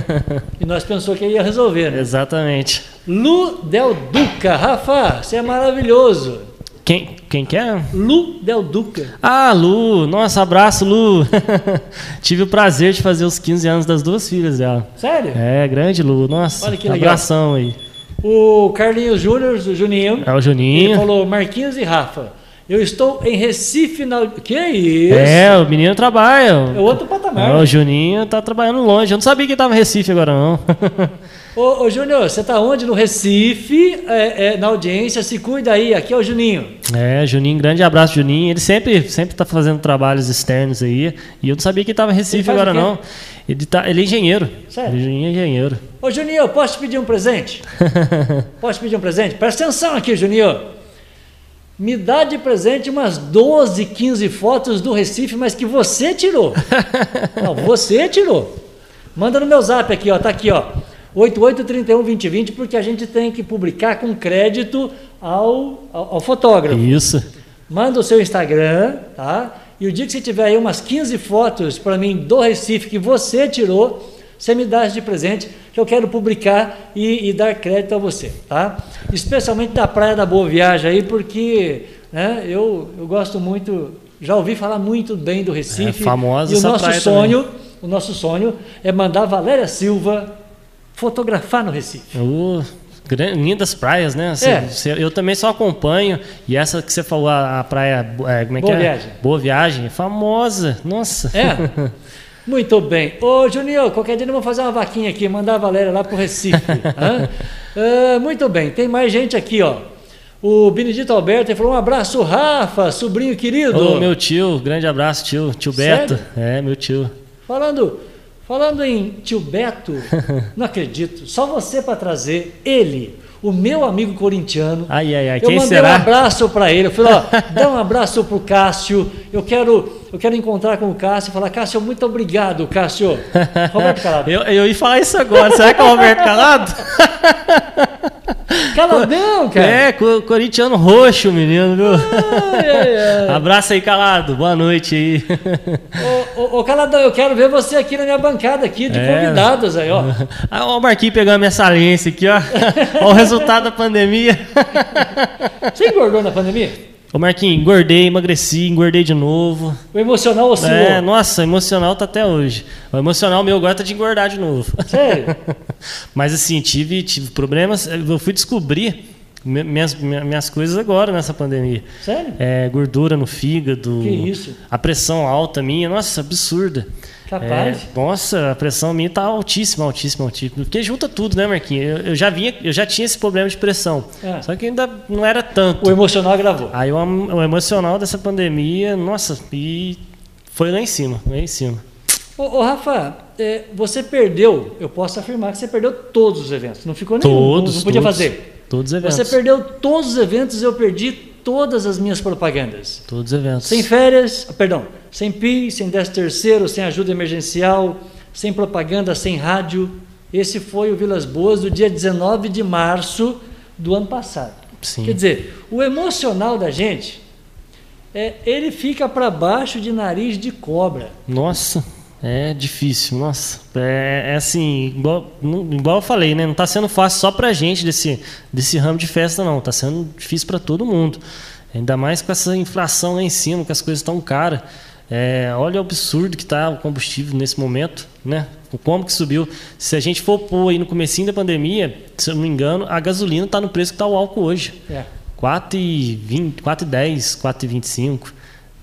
Speaker 1: (laughs) e nós pensou que ia resolver, né?
Speaker 2: Exatamente.
Speaker 1: Lu Del Duca, Rafa, você é maravilhoso.
Speaker 2: Quem, quem que é?
Speaker 1: Lu Del Duca.
Speaker 2: Ah, Lu. Nossa, abraço, Lu. (laughs) Tive o prazer de fazer os 15 anos das duas filhas dela.
Speaker 1: Sério?
Speaker 2: É, grande Lu. Nossa,
Speaker 1: Olha que legal.
Speaker 2: abração aí.
Speaker 1: O Carlinhos Júnior, o Juninho,
Speaker 2: É o
Speaker 1: ele
Speaker 2: Juninho.
Speaker 1: falou, Marquinhos e Rafa, eu estou em Recife na... Que isso?
Speaker 2: É, o menino trabalha.
Speaker 1: É outro patamar.
Speaker 2: É, o Juninho tá trabalhando longe. Eu não sabia que ele tava em Recife agora, não. (laughs)
Speaker 1: Ô, ô Júnior, você tá onde? No Recife, é, é, na audiência, se cuida aí, aqui é o Juninho.
Speaker 2: É, Juninho, grande abraço, Juninho. Ele sempre, sempre tá fazendo trabalhos externos aí. E eu não sabia que ele tava em
Speaker 1: Ele
Speaker 2: Recife agora, não. Ele, tá, ele é engenheiro.
Speaker 1: Sério?
Speaker 2: Juninho é engenheiro.
Speaker 1: Ô Juninho, posso te pedir um presente? (laughs) Posso te pedir um presente? Presta atenção aqui, Juninho. Me dá de presente umas 12, 15 fotos do Recife, mas que você tirou. (laughs) Não, você tirou. Manda no meu zap aqui, ó. Tá aqui, ó. 88312020, porque a gente tem que publicar com crédito ao, ao, ao fotógrafo.
Speaker 2: Isso.
Speaker 1: Manda o seu Instagram, tá? E o dia que você tiver aí umas 15 fotos para mim do Recife que você tirou, você me dá de presente, que eu quero publicar e, e dar crédito a você, tá? Especialmente da Praia da Boa Viagem aí, porque né, eu, eu gosto muito, já ouvi falar muito bem do Recife.
Speaker 2: É famosa
Speaker 1: E o nosso sonho, o nosso sonho é mandar Valéria Silva fotografar no Recife.
Speaker 2: Gran- lindas praias, né? Você-
Speaker 1: É.
Speaker 2: você- eu também só acompanho. E essa que você falou, a, praia. é, como é
Speaker 1: Boa
Speaker 2: que é?
Speaker 1: Viagem.
Speaker 2: Boa Viagem. Famosa. Nossa.
Speaker 1: É. (laughs) Muito bem. Ô, Juninho, qualquer dia eu vou fazer uma vaquinha aqui, mandar a Valéria lá pro Recife. (laughs) uh, muito bem, tem mais gente aqui, ó. O Benedito Alberto falou: um abraço, Rafa, sobrinho querido.
Speaker 2: Ô, meu tio, grande abraço, tio. Tio Beto. Sério? É, meu tio.
Speaker 1: Falando, falando em tio Beto, (laughs) não acredito. Só você para trazer ele o meu amigo corintiano.
Speaker 2: Ai, ai, ai.
Speaker 1: Eu mandei
Speaker 2: será?
Speaker 1: um abraço para ele. Eu falei, ó, (laughs) dá um abraço pro Cássio. Eu quero, eu quero encontrar com o Cássio e falar, Cássio, muito obrigado, Cássio. (laughs)
Speaker 2: Roberto Calado. eu, eu ia falar isso agora. Será que é o Roberto Calado? (laughs)
Speaker 1: Caladão, cara.
Speaker 2: É, corintiano roxo, menino, viu? Ai, ai, ai. (laughs) Abraço aí, Calado. Boa noite aí.
Speaker 1: Ô, ô, ô, Caladão, eu quero ver você aqui na minha bancada aqui, de é. convidados aí, ó. (laughs)
Speaker 2: Ah, o Marquinhos pegando a minha saliência aqui, ó. (laughs) Olha o resultado da pandemia.
Speaker 1: Você engordou na pandemia?
Speaker 2: Ô Marquinhos, engordei, emagreci, engordei de novo.
Speaker 1: O emocional oscilou?
Speaker 2: É, nossa, emocional tá até hoje. O emocional meu agora tá de engordar de novo.
Speaker 1: Sério? (laughs)
Speaker 2: Mas assim, tive, tive problemas. Eu fui descobrir minhas, minhas coisas agora nessa pandemia.
Speaker 1: Sério?
Speaker 2: É, gordura no fígado.
Speaker 1: Que isso?
Speaker 2: A pressão alta minha, nossa, absurda.
Speaker 1: Capaz.
Speaker 2: É, nossa, a pressão minha tá altíssima, altíssima, altíssima. Porque junta tudo, né, Marquinhos? Eu, eu já vinha, eu já tinha esse problema de pressão. É. Só que ainda não era tanto.
Speaker 1: O emocional gravou.
Speaker 2: Aí o, o emocional dessa pandemia, nossa, e foi lá em cima, lá em cima.
Speaker 1: Ô, ô Rafa, é, você perdeu, eu posso afirmar que você perdeu todos os eventos. Não ficou nenhum,
Speaker 2: todos,
Speaker 1: não podia
Speaker 2: todos,
Speaker 1: fazer.
Speaker 2: Todos os eventos.
Speaker 1: Você perdeu todos os eventos, eu perdi todas as minhas propagandas.
Speaker 2: Todos os eventos.
Speaker 1: Sem férias, perdão, sem PIS, sem 10 terceiro, sem ajuda emergencial, sem propaganda, sem rádio. Esse foi o Vilas Boas do dia 19 de março do ano passado.
Speaker 2: Sim.
Speaker 1: Quer dizer, o emocional da gente, é, ele fica para baixo de nariz de cobra.
Speaker 2: Nossa, é difícil, nossa. É, é assim, igual, igual eu falei, né? Não está sendo fácil só para a gente desse, desse ramo de festa, não. Está sendo difícil para todo mundo. Ainda mais com essa inflação lá em cima, que as coisas estão caras. É, olha o absurdo que está o combustível nesse momento, né? Como que subiu? Se a gente for pôr aí no comecinho da pandemia, se eu não me engano, a gasolina está no preço que está o álcool hoje.
Speaker 1: É.
Speaker 2: 4,20, 4,10, 4,25.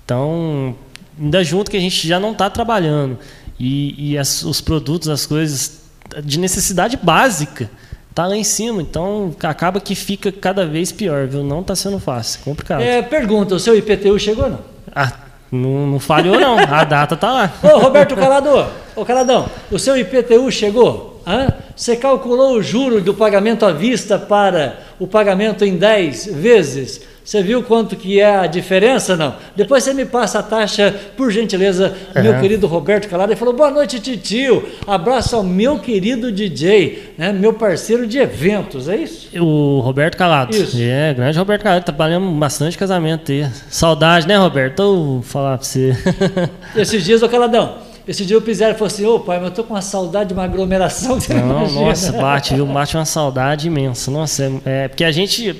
Speaker 2: Então, ainda junto que a gente já não está trabalhando e, e as, os produtos, as coisas de necessidade básica tá lá em cima, então acaba que fica cada vez pior, viu? Não está sendo fácil, complicado.
Speaker 1: É, pergunta, o seu IPTU chegou não?
Speaker 2: Ah, não, não falhou, não. A data tá lá.
Speaker 1: Ô, Roberto Calador, ô Caladão, o seu IPTU chegou? Hã? Você calculou o juro do pagamento à vista para o pagamento em 10 vezes? Você viu quanto que é a diferença, não? Depois você me passa a taxa, por gentileza, uhum. meu querido Roberto Calado. Ele falou, boa noite, titio. Abraço ao meu querido DJ, né? meu parceiro de eventos, é isso?
Speaker 2: O Roberto Calado.
Speaker 1: Isso.
Speaker 2: É, grande Roberto Calado. Trabalhamos bastante casamento aí. Saudade, né, Roberto? vou falar pra você. (laughs)
Speaker 1: Esses dias, ô Caladão, esse dia o Pizzero falou assim, ô oh, pai, mas eu tô com uma saudade de uma aglomeração. (laughs)
Speaker 2: Não, nossa, bate, viu? Bate uma saudade imensa. Nossa, é, é porque a gente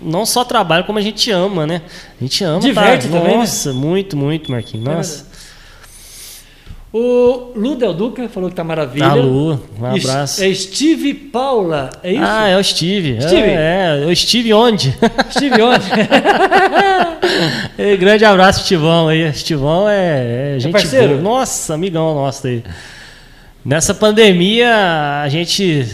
Speaker 2: não só trabalha, como a gente ama, né? A gente ama.
Speaker 1: Diverte
Speaker 2: tá?
Speaker 1: também,
Speaker 2: Nossa,
Speaker 1: né?
Speaker 2: muito, muito, Marquinhos. É Nossa. É
Speaker 1: o Lu Del Duca falou que tá maravilha.
Speaker 2: Tá, Lu. Um abraço.
Speaker 1: É Steve Paula, é isso?
Speaker 2: Ah, é o Steve.
Speaker 1: Steve.
Speaker 2: É, é o Steve onde? (laughs)
Speaker 1: Steve onde? (laughs)
Speaker 2: e, grande abraço, Estivão aí. Estivão é, é gente
Speaker 1: parceiro?
Speaker 2: boa. Nossa, amigão nosso aí. Nessa pandemia, a gente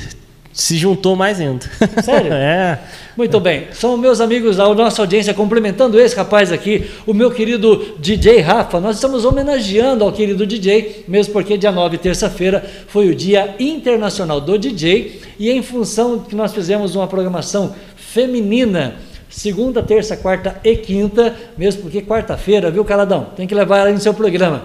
Speaker 2: se juntou mais ainda.
Speaker 1: Sério? (laughs)
Speaker 2: é.
Speaker 1: Muito bem. São meus amigos, a nossa audiência, complementando esse rapaz aqui, o meu querido DJ Rafa. Nós estamos homenageando ao querido DJ, mesmo porque dia 9, terça-feira, foi o Dia Internacional do DJ, e em função que nós fizemos uma programação feminina, segunda, terça, quarta e quinta, mesmo porque quarta-feira, viu, Caladão? Tem que levar ela no seu programa.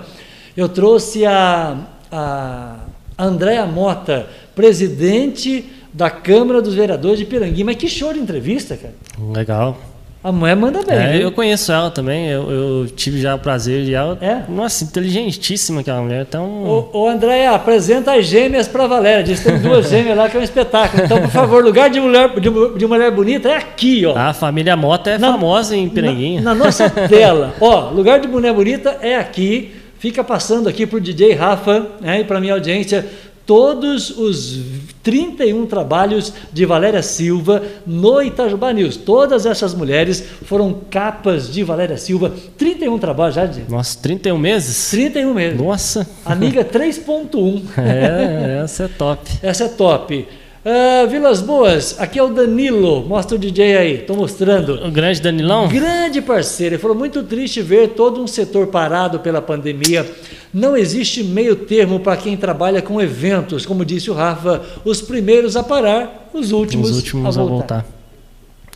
Speaker 1: Eu trouxe a, a Andréa Mota, presidente da Câmara dos Vereadores de Piranguinho. Mas que show de entrevista, cara.
Speaker 2: Legal.
Speaker 1: A mulher manda bem.
Speaker 2: É, eu conheço ela também, eu, eu, tive já o prazer de ela.
Speaker 1: É?
Speaker 2: Nossa, inteligentíssima aquela mulher. Então...
Speaker 1: Ô, ô Andréia, apresenta as gêmeas para Valéria. Diz que tem duas gêmeas lá que é um espetáculo. Então, por favor, lugar de mulher, de, de mulher bonita é aqui, ó.
Speaker 2: A família Mota é na, famosa em Piranguinho.
Speaker 1: Na, na nossa (laughs) tela. Ó, lugar de mulher bonita é aqui. Fica passando aqui pro DJ Rafa né, e para minha audiência todos os 31 trabalhos de Valéria Silva no Itajubá News. Todas essas mulheres foram capas de Valéria Silva. 31 trabalhos já de.
Speaker 2: Nossa, 31 meses?
Speaker 1: 31 meses.
Speaker 2: Nossa.
Speaker 1: Amiga (laughs) 3.1.
Speaker 2: É, essa é top. (laughs)
Speaker 1: Essa é top. Uh, Vilas Boas, aqui é o Danilo. Mostra o DJ aí, estou mostrando.
Speaker 2: O grande Danilão?
Speaker 1: Grande parceiro. Ele falou: muito triste ver todo um setor parado pela pandemia. Não existe meio termo para quem trabalha com eventos. Como disse o Rafa, os primeiros a parar, os últimos,
Speaker 2: os últimos a voltar. A voltar.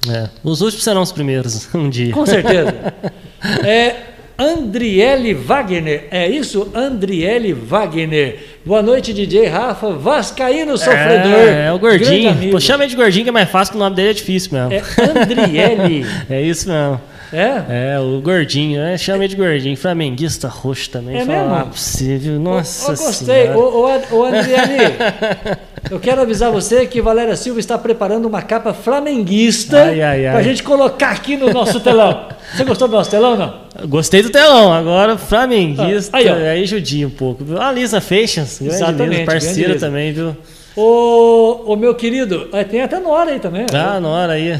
Speaker 2: É, os últimos serão os primeiros (laughs) um dia.
Speaker 1: Com certeza. é, Andriele Wagner, é isso? Andriele Wagner. Boa noite, DJ Rafa, Vascaíno Sofredor.
Speaker 2: É, é o gordinho. Pô, chama ele de gordinho que é mais fácil, que o nome dele é difícil mesmo.
Speaker 1: É Andriele. (laughs)
Speaker 2: é isso mesmo.
Speaker 1: É?
Speaker 2: É, o gordinho, né? Chama ele de gordinho. Flamenguista roxo também.
Speaker 1: É mesmo?
Speaker 2: Ah, possível. Nossa
Speaker 1: Eu gostei. Ô, Andriele, (laughs) eu quero avisar você que Valéria Silva está preparando uma capa flamenguista
Speaker 2: ai, ai, ai.
Speaker 1: pra gente colocar aqui no nosso telão. Você gostou do nosso telão não?
Speaker 2: Gostei do telão. Agora, flamenguista.
Speaker 1: Ah, aí, ó.
Speaker 2: aí judia um pouco. A Lisa Feixas, grande Lisa, parceira
Speaker 1: Lisa.
Speaker 2: também, viu?
Speaker 1: Ô, ô meu querido, é, tem até Nora aí também.
Speaker 2: Ah, na hora aí.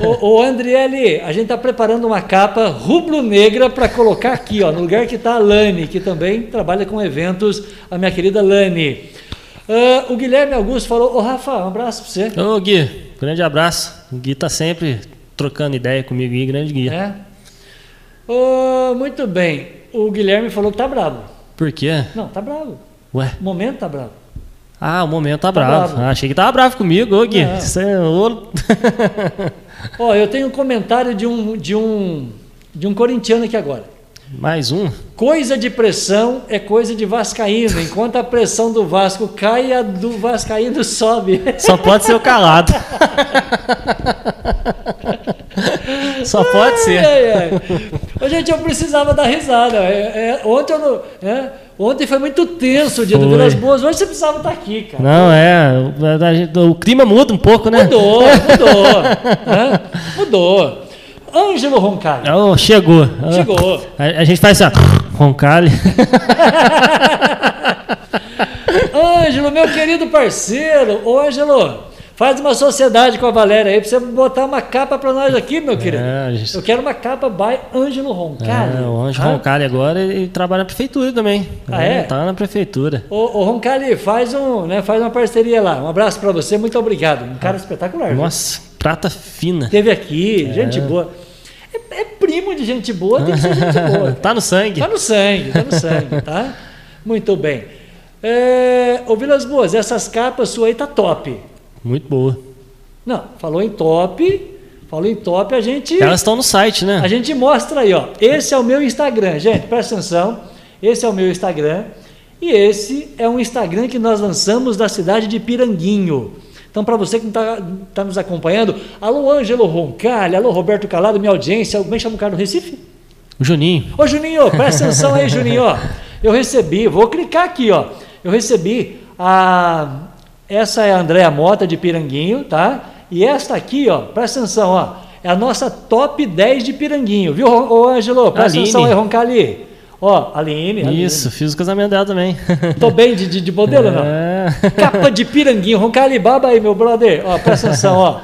Speaker 1: Ô, ô Andriele, a gente está preparando uma capa rubro-negra para colocar aqui, ó, no lugar que está a Lani, que também trabalha com eventos, a minha querida Lani. Uh, o Guilherme Augusto falou, ô Rafa, um abraço para você.
Speaker 2: Ô Gui, grande abraço. O Gui tá sempre trocando ideia comigo aí, grande Gui.
Speaker 1: É? Oh, muito bem. O Guilherme falou que tá bravo.
Speaker 2: Por quê?
Speaker 1: Não, tá bravo.
Speaker 2: Ué?
Speaker 1: O momento tá bravo.
Speaker 2: Ah, o momento tá,
Speaker 1: Tá
Speaker 2: bravo.
Speaker 1: bravo.
Speaker 2: Ah, achei que tava bravo comigo, ô Gui. Isso é (laughs) ouro. (laughs)
Speaker 1: Ó, eu tenho um comentário de um, de um, de um corintiano aqui agora.
Speaker 2: Mais um?
Speaker 1: Coisa de pressão é coisa de vascaíno. Enquanto a pressão do Vasco cai, a do vascaíno sobe.
Speaker 2: Só pode ser o calado. (laughs) Só pode ser.
Speaker 1: Ai. Ô, gente, eu precisava dar risada. É, é, ontem, eu não- é, ontem foi muito tenso o dia do
Speaker 2: Foi.
Speaker 1: Vilas Boas. Hoje você precisava estar aqui, cara.
Speaker 2: Não, é. gente- O clima muda um pouco, né?
Speaker 1: Mudou, (laughs) mudou. né? Mudou. Ângelo Roncalli.
Speaker 2: Oh, chegou.
Speaker 1: Chegou.
Speaker 2: A, a gente faz assim, ó. Roncalli. (laughs)
Speaker 1: Ângelo, meu querido parceiro. Ô, Ângelo, faz uma sociedade com a Valéria aí pra você botar uma capa pra nós aqui, meu querido.
Speaker 2: É, gente-
Speaker 1: Eu quero uma capa by Ângelo Roncalli.
Speaker 2: É, o Anjo
Speaker 1: Ah,
Speaker 2: Roncalli agora ele trabalha na prefeitura também.
Speaker 1: Ah, é?
Speaker 2: Tá na prefeitura.
Speaker 1: Ô, ô Roncalli, faz, um, né, faz uma parceria lá. Um abraço pra você, muito obrigado. Um cara espetacular. viu?
Speaker 2: Nossa, prata fina.
Speaker 1: Teve aqui, gente boa. É, é primo de gente boa, tem que ser gente boa. (laughs)
Speaker 2: Tá no sangue.
Speaker 1: Tá no sangue, tá no sangue, tá? Muito bem. É, ô Vilas Boas, essas capas suas aí tá top.
Speaker 2: Muito boa.
Speaker 1: Não, falou em top, falou em top, a gente,
Speaker 2: Elas estão no site, né?
Speaker 1: a gente mostra aí, ó. Esse é o meu Instagram, gente, presta atenção. Esse é o meu Instagram e esse é um Instagram que nós lançamos da cidade de Piranguinho. Então, para você que está tá nos acompanhando, alô Ângelo Roncalli, alô Roberto Calado, minha audiência, que chama o cara do Recife?
Speaker 2: O Juninho.
Speaker 1: Ô Juninho, presta atenção aí, Juninho. ó. Eu recebi, vou clicar aqui, ó. Eu recebi a. Essa é a Andréa Mota de Piranguinho, tá? E esta aqui, ó, presta atenção, ó. É a nossa top 10 de Piranguinho, viu, ô Ângelo? Presta
Speaker 2: Aline.
Speaker 1: atenção aí, Roncalli. Ó, Aline. Aline.
Speaker 2: Isso, fiz o casamento dela também. (laughs)
Speaker 1: Tô bem de, de, de modelo, não?
Speaker 2: É. (laughs)
Speaker 1: Capa de Piranguinho, Roncalli, baba aí, meu brother. Ó, presta atenção, ó.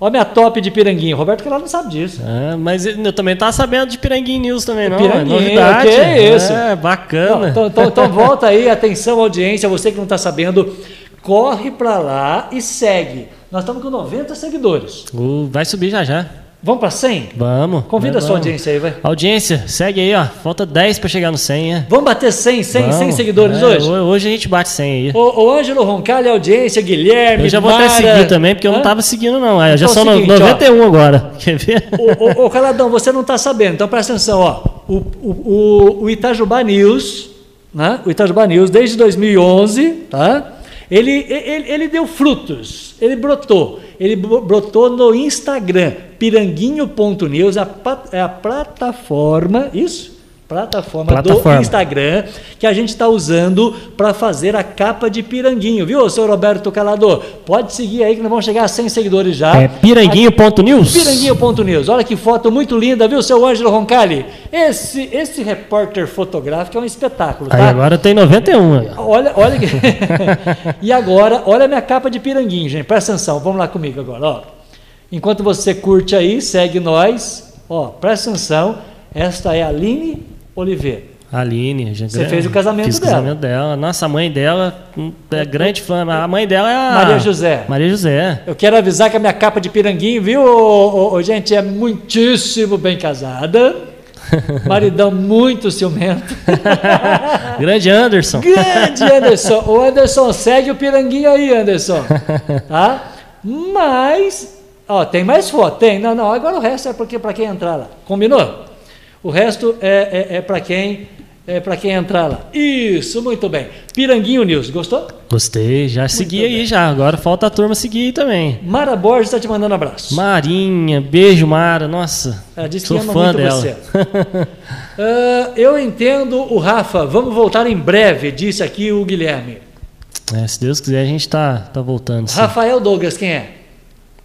Speaker 1: Ó, minha top de Piranguinho. Roberto Calado não sabe disso.
Speaker 2: É, mas eu também tava sabendo de Piranguinho News também, não.
Speaker 1: Piranguinho,
Speaker 2: é novidade.
Speaker 1: que é isso?
Speaker 2: É,
Speaker 1: Não,
Speaker 2: bacana.
Speaker 1: então, então- então volta aí, atenção audiência, você que não está sabendo, corre para lá e segue. Nós estamos com 90 seguidores.
Speaker 2: O- vai subir já já.
Speaker 1: Vamos para 100?
Speaker 2: Vamos.
Speaker 1: Convida a
Speaker 2: Vamos.
Speaker 1: sua audiência aí, vai.
Speaker 2: Audiência, segue aí, ó. Falta 10 pra chegar no 100, é.
Speaker 1: Vamos bater 100, 100, 100
Speaker 2: Vamos.
Speaker 1: seguidores
Speaker 2: É,
Speaker 1: hoje?
Speaker 2: ho- Hoje a gente bate 100 aí.
Speaker 1: O, o Ângelo Roncalli, audiência, Guilherme,
Speaker 2: Eu já vou até
Speaker 1: Mara.
Speaker 2: seguir também, porque eu não
Speaker 1: Hã?
Speaker 2: tava seguindo, não. Ah, já
Speaker 1: Então
Speaker 2: são
Speaker 1: o
Speaker 2: no-
Speaker 1: seguinte, ó.
Speaker 2: 91 agora. (laughs) Quer ver?
Speaker 1: Ô, Caladão, você não está sabendo, então presta atenção, ó. O, o, o, o Itajubá News, né? O Itajubá News, desde 2011, tá? Ele, ele, ele deu frutos, ele brotou. Ele bro- brotou no Instagram, piranguinho.news, a, é a plataforma, isso? Plataforma,
Speaker 2: Plataforma.
Speaker 1: do Instagram que a gente está usando para fazer a capa de Piranguinho, viu, seu Roberto Calado? Pode seguir aí que nós vamos chegar a 100 seguidores já.
Speaker 2: É piranguinho.news?
Speaker 1: Piranguinho.news. Olha que foto muito linda, viu, seu Ângelo Roncalli? Esse, esse repórter fotográfico é um espetáculo,
Speaker 2: Aí
Speaker 1: tá?
Speaker 2: agora tem 91. aí, ó.
Speaker 1: Olha, olha que... (laughs) e agora, olha a minha capa de piranguinho, gente. Presta atenção, vamos lá comigo agora, ó. Enquanto você curte aí, segue nós. Ó, presta atenção. Esta é a Aline Oliveira.
Speaker 2: Aline. já
Speaker 1: Você fez o casamento
Speaker 2: fiz o
Speaker 1: dela.
Speaker 2: casamento dela. Nossa, a mãe dela hum, é grande fã. A mãe dela é a...
Speaker 1: Maria José.
Speaker 2: Maria José.
Speaker 1: Eu quero avisar que a minha capa de piranguinho, viu, ô, ô, ô, gente, é muitíssimo bem casada. (laughs) Maridão muito ciumento. (laughs)
Speaker 2: Grande Anderson.
Speaker 1: Grande Anderson. O Anderson, segue o piranguinho aí, Anderson. (laughs) Tá? Mas, ó, tem mais foto? Tem. Não, não, agora o resto é porque para quem entrar lá. Combinou? O resto é, é, é para quem é para quem entrar lá. Isso, muito bem. Piranguinho News, gostou?
Speaker 2: Gostei, já segui
Speaker 1: bem.
Speaker 2: aí já. Agora falta a turma seguir aí também.
Speaker 1: Mara Borges está te mandando abraço.
Speaker 2: Marinha, beijo Mara, nossa.
Speaker 1: Ela disse
Speaker 2: sou
Speaker 1: que ama
Speaker 2: fã
Speaker 1: muito
Speaker 2: dela.
Speaker 1: você. (laughs) Ah, eu entendo o Rafa. Vamos voltar em breve, disse aqui o Guilherme.
Speaker 2: É, se Deus quiser, a gente tá, tá voltando. sim.
Speaker 1: Rafael Douglas, quem é?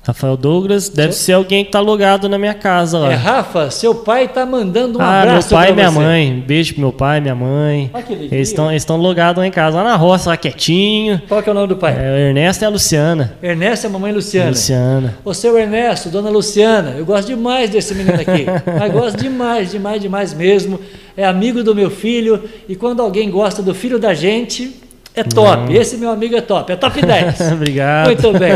Speaker 2: Rafael Douglas deve ser alguém que tá logado na minha casa lá.
Speaker 1: É Rafa, seu pai está mandando um
Speaker 2: ah, meu
Speaker 1: abraço
Speaker 2: pai e minha
Speaker 1: você.
Speaker 2: mãe. Beijo pro meu pai minha mãe.
Speaker 1: Ah.
Speaker 2: Eles estão eles estão logados lá em casa, lá na roça, lá quietinho.
Speaker 1: Qual que é o nome do pai?
Speaker 2: É, Ernesto e a Luciana.
Speaker 1: Ernesto e a mamãe Luciana.
Speaker 2: Luciana.
Speaker 1: Ô seu Ernesto, dona Luciana, eu gosto demais desse menino aqui. (laughs) Mas gosto demais, demais, demais mesmo. É amigo do meu filho. E quando alguém gosta do filho da gente, é top. Esse meu amigo é top. É top 10. (laughs)
Speaker 2: Obrigado.
Speaker 1: Muito bem.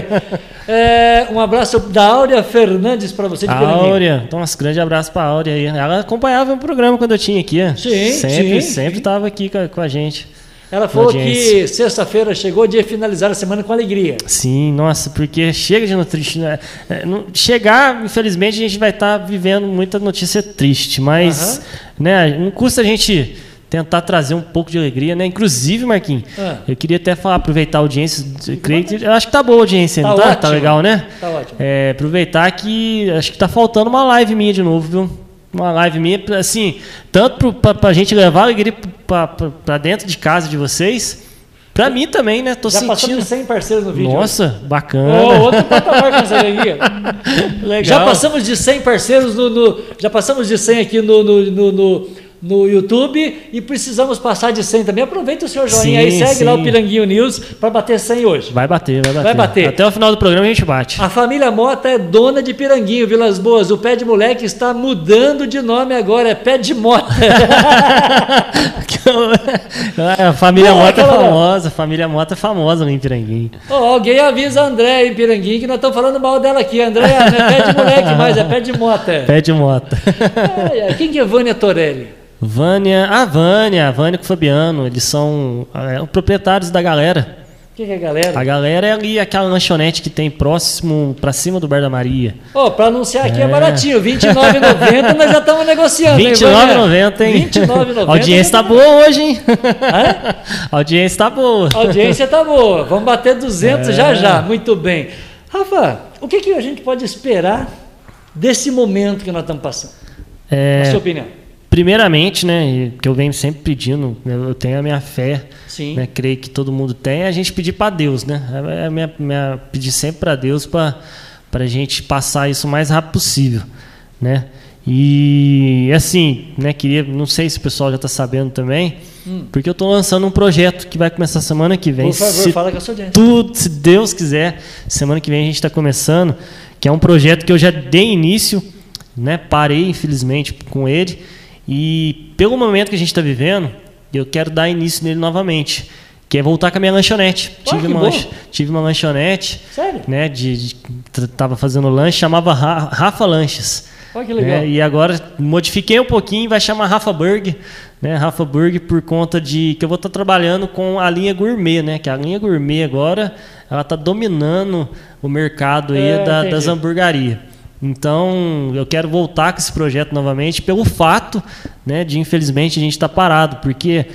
Speaker 1: É, um abraço da Áurea Fernandes para você de
Speaker 2: A. Áurea, então, um grande abraço pra Áurea aí. Ela acompanhava o programa quando eu tinha aqui. ó.
Speaker 1: Sim,
Speaker 2: sempre,
Speaker 1: sim,
Speaker 2: sempre
Speaker 1: sim.
Speaker 2: tava aqui com a, com a gente.
Speaker 1: Ela falou
Speaker 2: audiência.
Speaker 1: que sexta-feira chegou de finalizar a semana com alegria.
Speaker 2: Sim, nossa, porque chega de notícia. né? É, não- Chegar, infelizmente, a gente vai estar vivendo muita notícia triste, mas né, não custa a gente tentar trazer um pouco de alegria, né? Inclusive, Marquinhos,
Speaker 1: Ah.
Speaker 2: eu queria até falar, aproveitar a audiência. creio que- Eu acho que tá boa a audiência,
Speaker 1: Tá
Speaker 2: não tá? Tá
Speaker 1: ótimo.
Speaker 2: legal, né?
Speaker 1: Tá ótimo.
Speaker 2: É, aproveitar que acho que tá faltando uma live minha de novo, viu? Uma live minha, assim, tanto pra, pra gente levar alegria pra, pra, pra dentro de casa de vocês, pra mim também, né? Tô
Speaker 1: Já
Speaker 2: sentindo.
Speaker 1: de 100 parceiros no vídeo.
Speaker 2: Nossa,
Speaker 1: Ô,
Speaker 2: bacana.
Speaker 1: outro patamar com essa alegria. (laughs)
Speaker 2: Legal.
Speaker 1: Já passamos de 100 parceiros no, no- já passamos de 100 aqui no, no, no, no- YouTube e precisamos passar de 100 também. Aproveita o seu joinha aí,
Speaker 2: Sim,
Speaker 1: segue lá o
Speaker 2: sim.
Speaker 1: Piranguinho News para bater 100 hoje.
Speaker 2: Vai bater, vai bater.
Speaker 1: Vai bater.
Speaker 2: Até o final do programa a gente bate.
Speaker 1: A família Mota é dona de Piranguinho, Vilas Boas. O pé de moleque está mudando de nome agora, é pé de mota. (laughs)
Speaker 2: a família
Speaker 1: Não,
Speaker 2: Mota é famosa, a família Mota é famosa no Piranguinho.
Speaker 1: Ô, alguém avisa a André em Piranguinho que nós estamos falando mal dela aqui. André, não é pé de moleque mais, é pé de mota.
Speaker 2: Pé de Mota.
Speaker 1: Ai, Quem que é Vânia Torelli?
Speaker 2: Vânia, a Vânia, a Vânia com o Fabiano, eles são é, proprietários da galera.
Speaker 1: Quem que é a galera?
Speaker 2: A galera é ali aquela lanchonete que tem próximo, pra cima do Bar da Maria.
Speaker 1: Ô, pra anunciar aqui é,
Speaker 2: É.
Speaker 1: baratinho, R$29,90 nós já estamos negociando. hein,
Speaker 2: R$29,90, hein?
Speaker 1: R$29,90.
Speaker 2: A (laughs) audiência tá boa hoje, hein? (laughs)
Speaker 1: Hã?
Speaker 2: A (laughs) audiência tá boa.
Speaker 1: A audiência tá boa. Vamos bater 200
Speaker 2: É.
Speaker 1: já já. Muito bem. Rafa, o que, que a gente pode esperar desse momento que nós estamos passando?
Speaker 2: É,
Speaker 1: A sua opinião?
Speaker 2: Primeiramente, né, que eu venho sempre pedindo, eu eu tenho a minha fé,
Speaker 1: Sim.
Speaker 2: né, creio que todo mundo tem, é a gente pedir para Deus, né? É a minha, minha- pedir sempre para Deus para para a gente passar isso o mais rápido possível, né? E assim, né, queria, não sei se o pessoal já está sabendo também, porque eu estou lançando um projeto que vai começar semana que vem.
Speaker 1: Hum. Por favor,
Speaker 2: se
Speaker 1: fala com a sua audiência.
Speaker 2: tudo, se Deus quiser, semana que vem a gente está começando, que é um projeto que eu já dei início, né? Parei, infelizmente, com ele. E pelo momento que a gente está vivendo, eu quero dar início nele novamente. Que é voltar com a minha lanchonete.
Speaker 1: Ah,
Speaker 2: tive, uma lanch- tive uma lanchonete,
Speaker 1: Sério?
Speaker 2: né? De, de- tava fazendo lanche, chamava Ra- Rafa Lanches.
Speaker 1: Olha que legal.
Speaker 2: né, E agora modifiquei um pouquinho, vai chamar Rafa Burg, né? Rafa Burg por conta de que eu vou estar trabalhando com a linha gourmet, né? Que a linha gourmet agora ela está dominando o mercado aí
Speaker 1: É,
Speaker 2: da- das hamburguerias. Então eu quero voltar com esse projeto novamente pelo fato, né? De infelizmente a gente estar parado, porque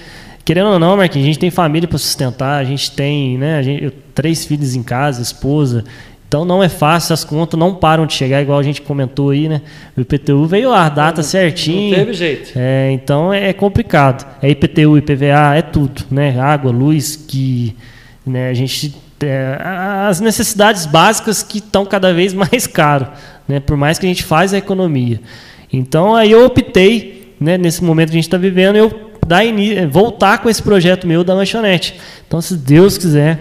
Speaker 2: querendo ou não, Marquinhos, a gente tem família para sustentar, a gente tem, né? A gente, eu- três filhos em casa, esposa. Então não é fácil, as contas não param de chegar, igual a gente comentou aí, né? O IPTU veio lá, a data certinho.
Speaker 1: Não teve jeito.
Speaker 2: É, então é complicado. É IPTU, IPVA, é tudo, né? Água, luz, que né, a gente. É, as necessidades básicas que estão cada vez (laughs) mais caro, né? Por mais que a gente faz a economia. Então aí eu optei, né, nesse momento que a gente está vivendo, eu dar voltar com esse projeto meu da lanchonete. Então, se Deus quiser,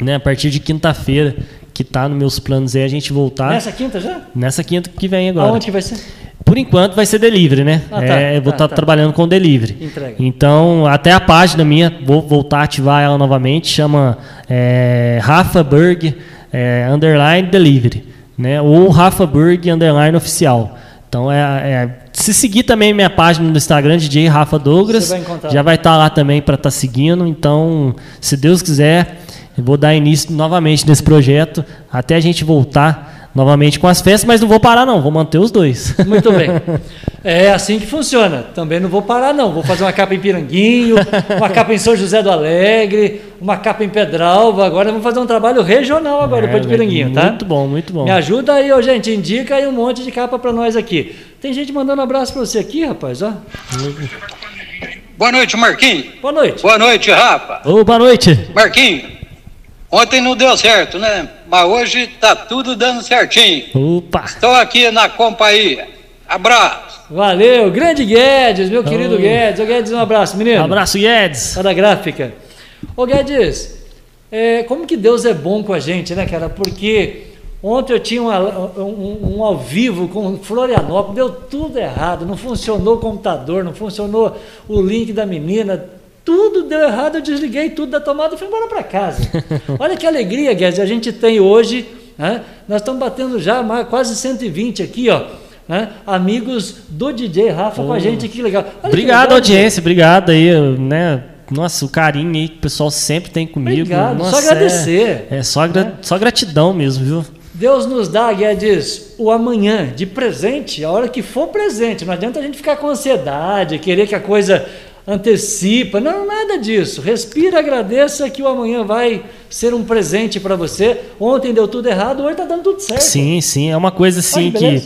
Speaker 2: né, a partir de quinta-feira, que está nos meus planos aí, a gente voltar.
Speaker 1: Nessa quinta já?
Speaker 2: Nessa quinta que vem agora.
Speaker 1: Aonde que vai ser?
Speaker 2: Por enquanto vai ser delivery, né? Ah, tá, é, vou estar tá, tá, tá. trabalhando com delivery. Entrega. Então, até a página minha, vou voltar a ativar ela novamente, chama é, Rafa Berg é, Underline Delivery, né? Ou Rafa Berg Underline Oficial. Então, é, é, se seguir também minha página no Instagram, DJ Rafa Douglas, vai já vai estar tá lá também para estar tá seguindo. Então, se Deus quiser, eu vou dar início novamente nesse projeto até a gente voltar novamente com as festas, mas não vou parar não, vou manter os dois.
Speaker 1: Muito bem. (laughs) É assim que funciona. Também não vou parar não. Vou fazer uma capa em Piranguinho, uma capa em São José do Alegre, uma capa em Pedralva. Agora vamos fazer um trabalho regional agora é, depois de Piranguinho,
Speaker 2: muito
Speaker 1: tá?
Speaker 2: Muito bom, muito bom.
Speaker 1: Me ajuda aí, ó, gente. Indica aí um monte de capa para nós aqui. Tem gente mandando um abraço para você aqui, rapaz, ó.
Speaker 5: Boa noite, Marquinhos.
Speaker 1: Boa noite.
Speaker 5: Boa noite, Rafa.
Speaker 2: Ô, boa noite.
Speaker 5: Marquinhos. Ontem não deu certo, né? Mas hoje tá tudo dando certinho.
Speaker 2: Opa!
Speaker 5: Estou aqui na companhia. Abraço.
Speaker 1: Valeu, grande Guedes, meu querido oh. Guedes. Ô Guedes, um abraço, menino. Um
Speaker 2: abraço, Guedes.
Speaker 1: Tá da gráfica. Ô Guedes, é, como que Deus é bom com a gente, né, cara? Porque ontem eu tinha um, um, um ao vivo com Florianópolis, deu tudo errado, não funcionou o computador, não funcionou o link da menina, tudo deu errado, eu desliguei tudo da tomada e fui embora para casa. (laughs) Olha que alegria, Guedes, a gente tem hoje, né? nós estamos batendo já quase 120 aqui, ó. Né? Amigos do DJ Rafa oh. com a gente, que legal.
Speaker 2: Olha obrigado, legal, audiência, obrigado aí, né? Nossa, o carinho aí que o pessoal sempre tem comigo.
Speaker 1: Obrigado,
Speaker 2: Nossa,
Speaker 1: só agradecer.
Speaker 2: É, é só, gra né? só gratidão mesmo, viu?
Speaker 1: Deus nos dá, Guedes, o amanhã de presente, a hora que for presente. Não adianta a gente ficar com ansiedade, querer que a coisa antecipa, não, nada disso. Respira, agradeça que o amanhã vai ser um presente para você. Ontem deu tudo errado, hoje está dando tudo certo.
Speaker 2: Sim, sim, é uma coisa assim que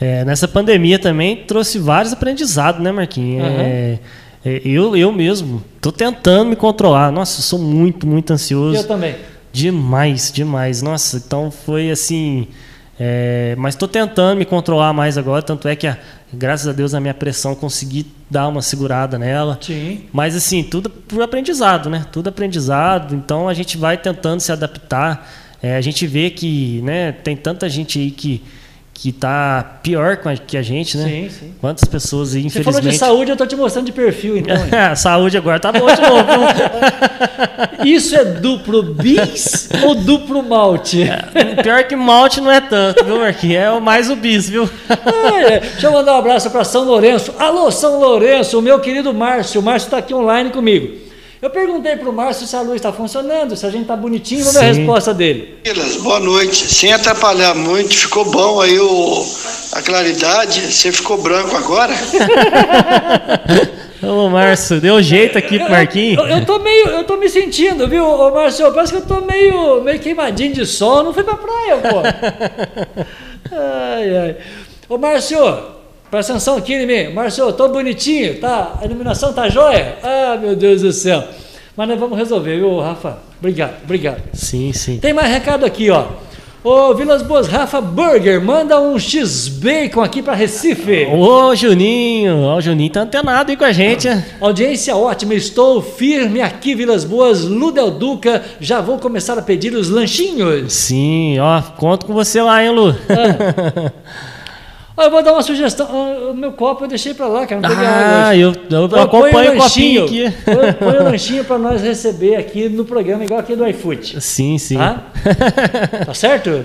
Speaker 2: é, nessa pandemia também trouxe vários aprendizados, né, Marquinhos? Uhum. É, é, eu, eu mesmo estou tentando me controlar. Nossa, eu sou muito, muito ansioso.
Speaker 1: Eu também.
Speaker 2: Demais, demais. Nossa, então foi assim. É, mas estou tentando me controlar mais agora, tanto é que, a, graças a Deus, a minha pressão consegui dar uma segurada nela.
Speaker 1: Sim.
Speaker 2: Mas assim, tudo por aprendizado, né? Tudo aprendizado. Então a gente vai tentando se adaptar. É, a gente vê que né, tem tanta gente aí que que está pior que a gente, né?
Speaker 1: Sim, sim.
Speaker 2: Quantas pessoas, infelizmente... Você falou
Speaker 1: de saúde, eu estou te mostrando de perfil, então. (laughs)
Speaker 2: saúde agora tá bom de novo. (laughs)
Speaker 1: Isso é duplo bis ou duplo malte?
Speaker 2: É, pior que malte não é tanto, viu, Marquinhos? É mais o bis, viu?
Speaker 1: É, deixa eu mandar um abraço para São Lourenço. Alô, São Lourenço, o meu querido Márcio. O Márcio está aqui online comigo. Eu perguntei para o Márcio se a luz está funcionando, se a gente está bonitinho, vamos ver a resposta dele.
Speaker 6: Boa noite. Sem atrapalhar muito, ficou bom aí o, a claridade. Você ficou branco agora? (laughs)
Speaker 2: Ô, Márcio, deu jeito aqui pro Marquinhos.
Speaker 1: Eu, eu, eu, tô meio, eu tô me sentindo, viu, Ô, Márcio? Parece que eu tô meio, meio queimadinho de sol, não fui pra praia, pô. (laughs) Ai, ai. Ô, Márcio, Presta atenção aqui em mim. Márcio, tô bonitinho, tá? A iluminação tá jóia? Ah, meu Deus do céu. Mas nós vamos resolver, viu, Rafa? Obrigado, obrigado.
Speaker 2: Sim, sim.
Speaker 1: Tem mais recado aqui, ó. Ô, Vilas Boas, Rafa Burger, manda um X-Bacon aqui para Recife.
Speaker 2: Ô, Juninho, ó, o Juninho tá antenado aí com a gente. Ah,
Speaker 1: audiência ótima, estou firme aqui, Vilas Boas, Ludel Duca, já vou começar a pedir os lanchinhos.
Speaker 2: Sim, ó, conto com você lá, hein, Lu. Ah. (laughs)
Speaker 1: Ah, eu vou dar uma sugestão. Ah, o meu copo eu deixei para lá, cara. Não
Speaker 2: peguei ah. Eu, eu, eu acompanho o copinho aqui.
Speaker 1: Põe o lanchinho para nós receber aqui no programa, igual aqui do iFood.
Speaker 2: Sim, sim.
Speaker 1: Tá, tá certo?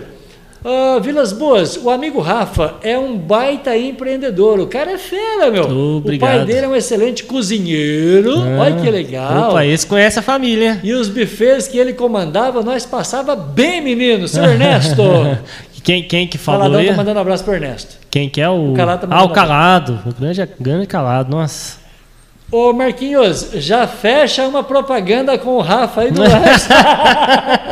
Speaker 1: Uh, Vilas Boas, o amigo Rafa é um baita empreendedor. O cara é fera, meu.
Speaker 2: Obrigado.
Speaker 1: O pai dele é um excelente cozinheiro. Ah, Olha que legal.
Speaker 2: Opa, esse conhece a família.
Speaker 1: E os bufês que ele comandava, nós passava bem, menino. Seu Ernesto. (laughs)
Speaker 2: Quem, quem que falou
Speaker 1: Caladão aí? tá mandando um abraço pro Ernesto.
Speaker 2: Quem que é o...
Speaker 1: o Calado tá
Speaker 2: ah, o Calado. O grande, grande Calado, nossa.
Speaker 1: Ô Marquinhos, já fecha uma propaganda com o Rafa aí do (laughs)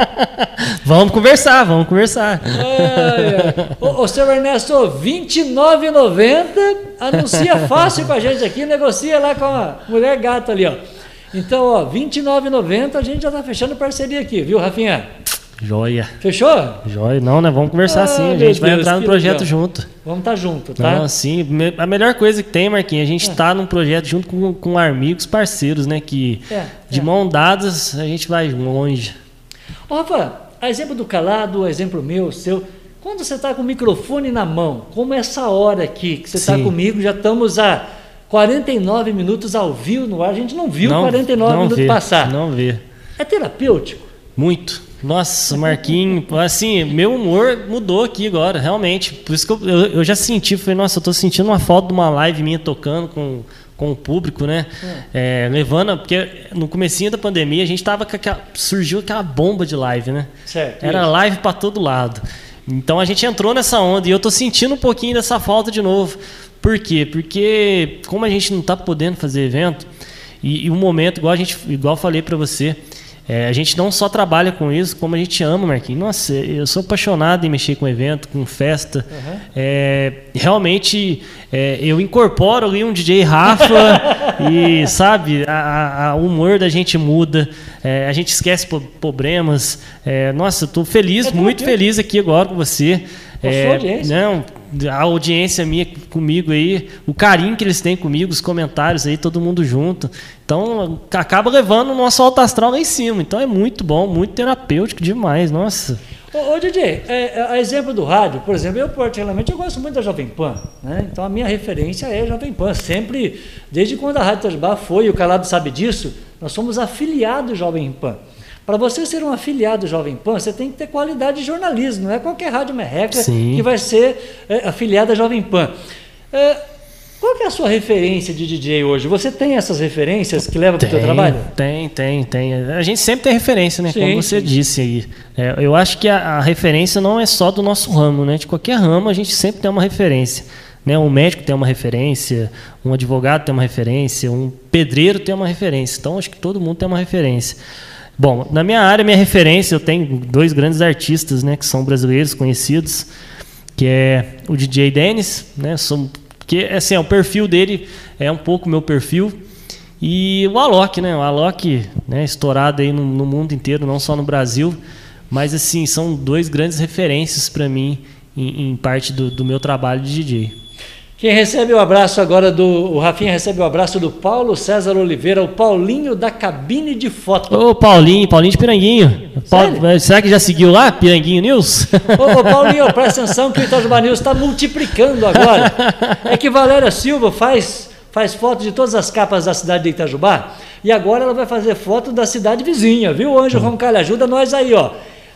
Speaker 1: (laughs)
Speaker 2: Vamos conversar, vamos conversar.
Speaker 1: Ai. Ô, ô, seu Ernesto, R$29,90. Anuncia (laughs) fácil com a gente aqui, negocia lá com a mulher gata ali, ó. Então, ó, R$29,90 a gente já tá fechando parceria aqui, viu, Rafinha?
Speaker 2: Joia.
Speaker 1: Fechou?
Speaker 2: Joia. Não, né? Vamos conversar
Speaker 1: Ah,
Speaker 2: sim. A gente vai
Speaker 1: Deus,
Speaker 2: entrar no projeto
Speaker 1: legal.
Speaker 2: junto.
Speaker 1: Vamos estar junto, tá?
Speaker 2: Não, sim. A melhor coisa que tem, Marquinhos, a gente tá num projeto junto com, com amigos, parceiros, né? Que
Speaker 1: É,
Speaker 2: de
Speaker 1: é.
Speaker 2: mão dadas a gente vai longe.
Speaker 1: Ô, Rafa, a exemplo do calado, a exemplo meu, seu. Quando você está com o microfone na mão, como essa hora aqui, que você está comigo, já estamos a 49 minutos ao vivo no ar, a gente não viu
Speaker 2: não,
Speaker 1: 49
Speaker 2: não
Speaker 1: minutos
Speaker 2: vê,
Speaker 1: passar.
Speaker 2: Não vê.
Speaker 1: É terapêutico?
Speaker 2: Muito. Nossa, Marquinhos, (laughs) assim, meu humor mudou aqui agora, realmente. Por isso que eu, eu, eu já senti, falei, nossa, eu tô sentindo uma foto de uma live minha tocando com, com o público, né? É, levando, porque no comecinho da pandemia a gente tava com aquela, surgiu aquela bomba de live, né?
Speaker 1: Certo.
Speaker 2: Era
Speaker 1: isso.
Speaker 2: live para todo lado. Então a gente entrou nessa onda e eu tô sentindo um pouquinho dessa falta de novo. Por quê? Porque como a gente não tá podendo fazer evento e, e um momento igual a gente, igual falei para você, é, a gente não só trabalha com isso, como a gente ama, Marquinhos. Nossa, eu sou apaixonado em mexer com evento, com festa. É, realmente, é, eu incorporo ali um DJ Rafa (laughs) e, sabe, a- a- a- o humor da gente muda, é, a gente esquece problemas. É, nossa, tô feliz,
Speaker 1: É
Speaker 2: muito feliz aqui agora com você. É. Não, a audiência minha comigo aí, o carinho que eles têm comigo, os comentários aí, todo mundo junto. Então, acaba levando o nosso alto astral lá em cima. Então é muito bom, muito terapêutico demais, nossa.
Speaker 1: Ô, ô DJ, é, é, a exemplo do rádio, por exemplo, eu particularmente eu gosto muito da Jovem Pan, né? Então a minha referência é a Jovem Pan. Sempre, desde quando a Rádio Itajubá foi, o Calado sabe disso, nós somos afiliados Jovem Pan. Para você ser um afiliado Jovem Pan, você tem que ter qualidade de jornalismo, não é qualquer rádio merreca
Speaker 2: Sim.
Speaker 1: que vai ser é, afiliada Jovem Pan. É, qual que é a sua referência de DJ hoje? Você tem essas referências que levam para o seu trabalho?
Speaker 2: Tem, tem, tem. A gente sempre tem referência, né?
Speaker 1: Sim,
Speaker 2: Como você
Speaker 1: sim.
Speaker 2: disse aí. É, eu acho que a, a referência não é só do nosso ramo, né? De qualquer ramo a gente sempre tem uma referência. Né? Um médico tem uma referência, um advogado tem uma referência, um pedreiro tem uma referência. Então acho que todo mundo tem uma referência. Bom, na minha área, minha referência, eu tenho dois grandes artistas, né, que são brasileiros conhecidos, que é o DJ Dennis, né, são, que assim, é, o perfil dele é um pouco meu perfil, e o Alok, né, o Alok, né, estourado aí no, no mundo inteiro, não só no Brasil, mas assim, são dois grandes referências para mim em, em parte do, do meu trabalho de DJ.
Speaker 1: Quem recebe o abraço agora do. O Rafinha recebe o abraço do Paulo César Oliveira, o Paulinho da cabine de foto.
Speaker 2: Ô, Paulinho, Paulinho de Piranguinho. Paulo- será que já seguiu lá, Piranguinho News?
Speaker 1: Ô, ô, Paulinho, presta atenção que o Itajubá News está multiplicando agora. É que Valéria Silva faz, faz foto de todas as capas da cidade de Itajubá e agora ela vai fazer foto da cidade vizinha, viu? Anjo Roncalho ajuda nós aí, ó.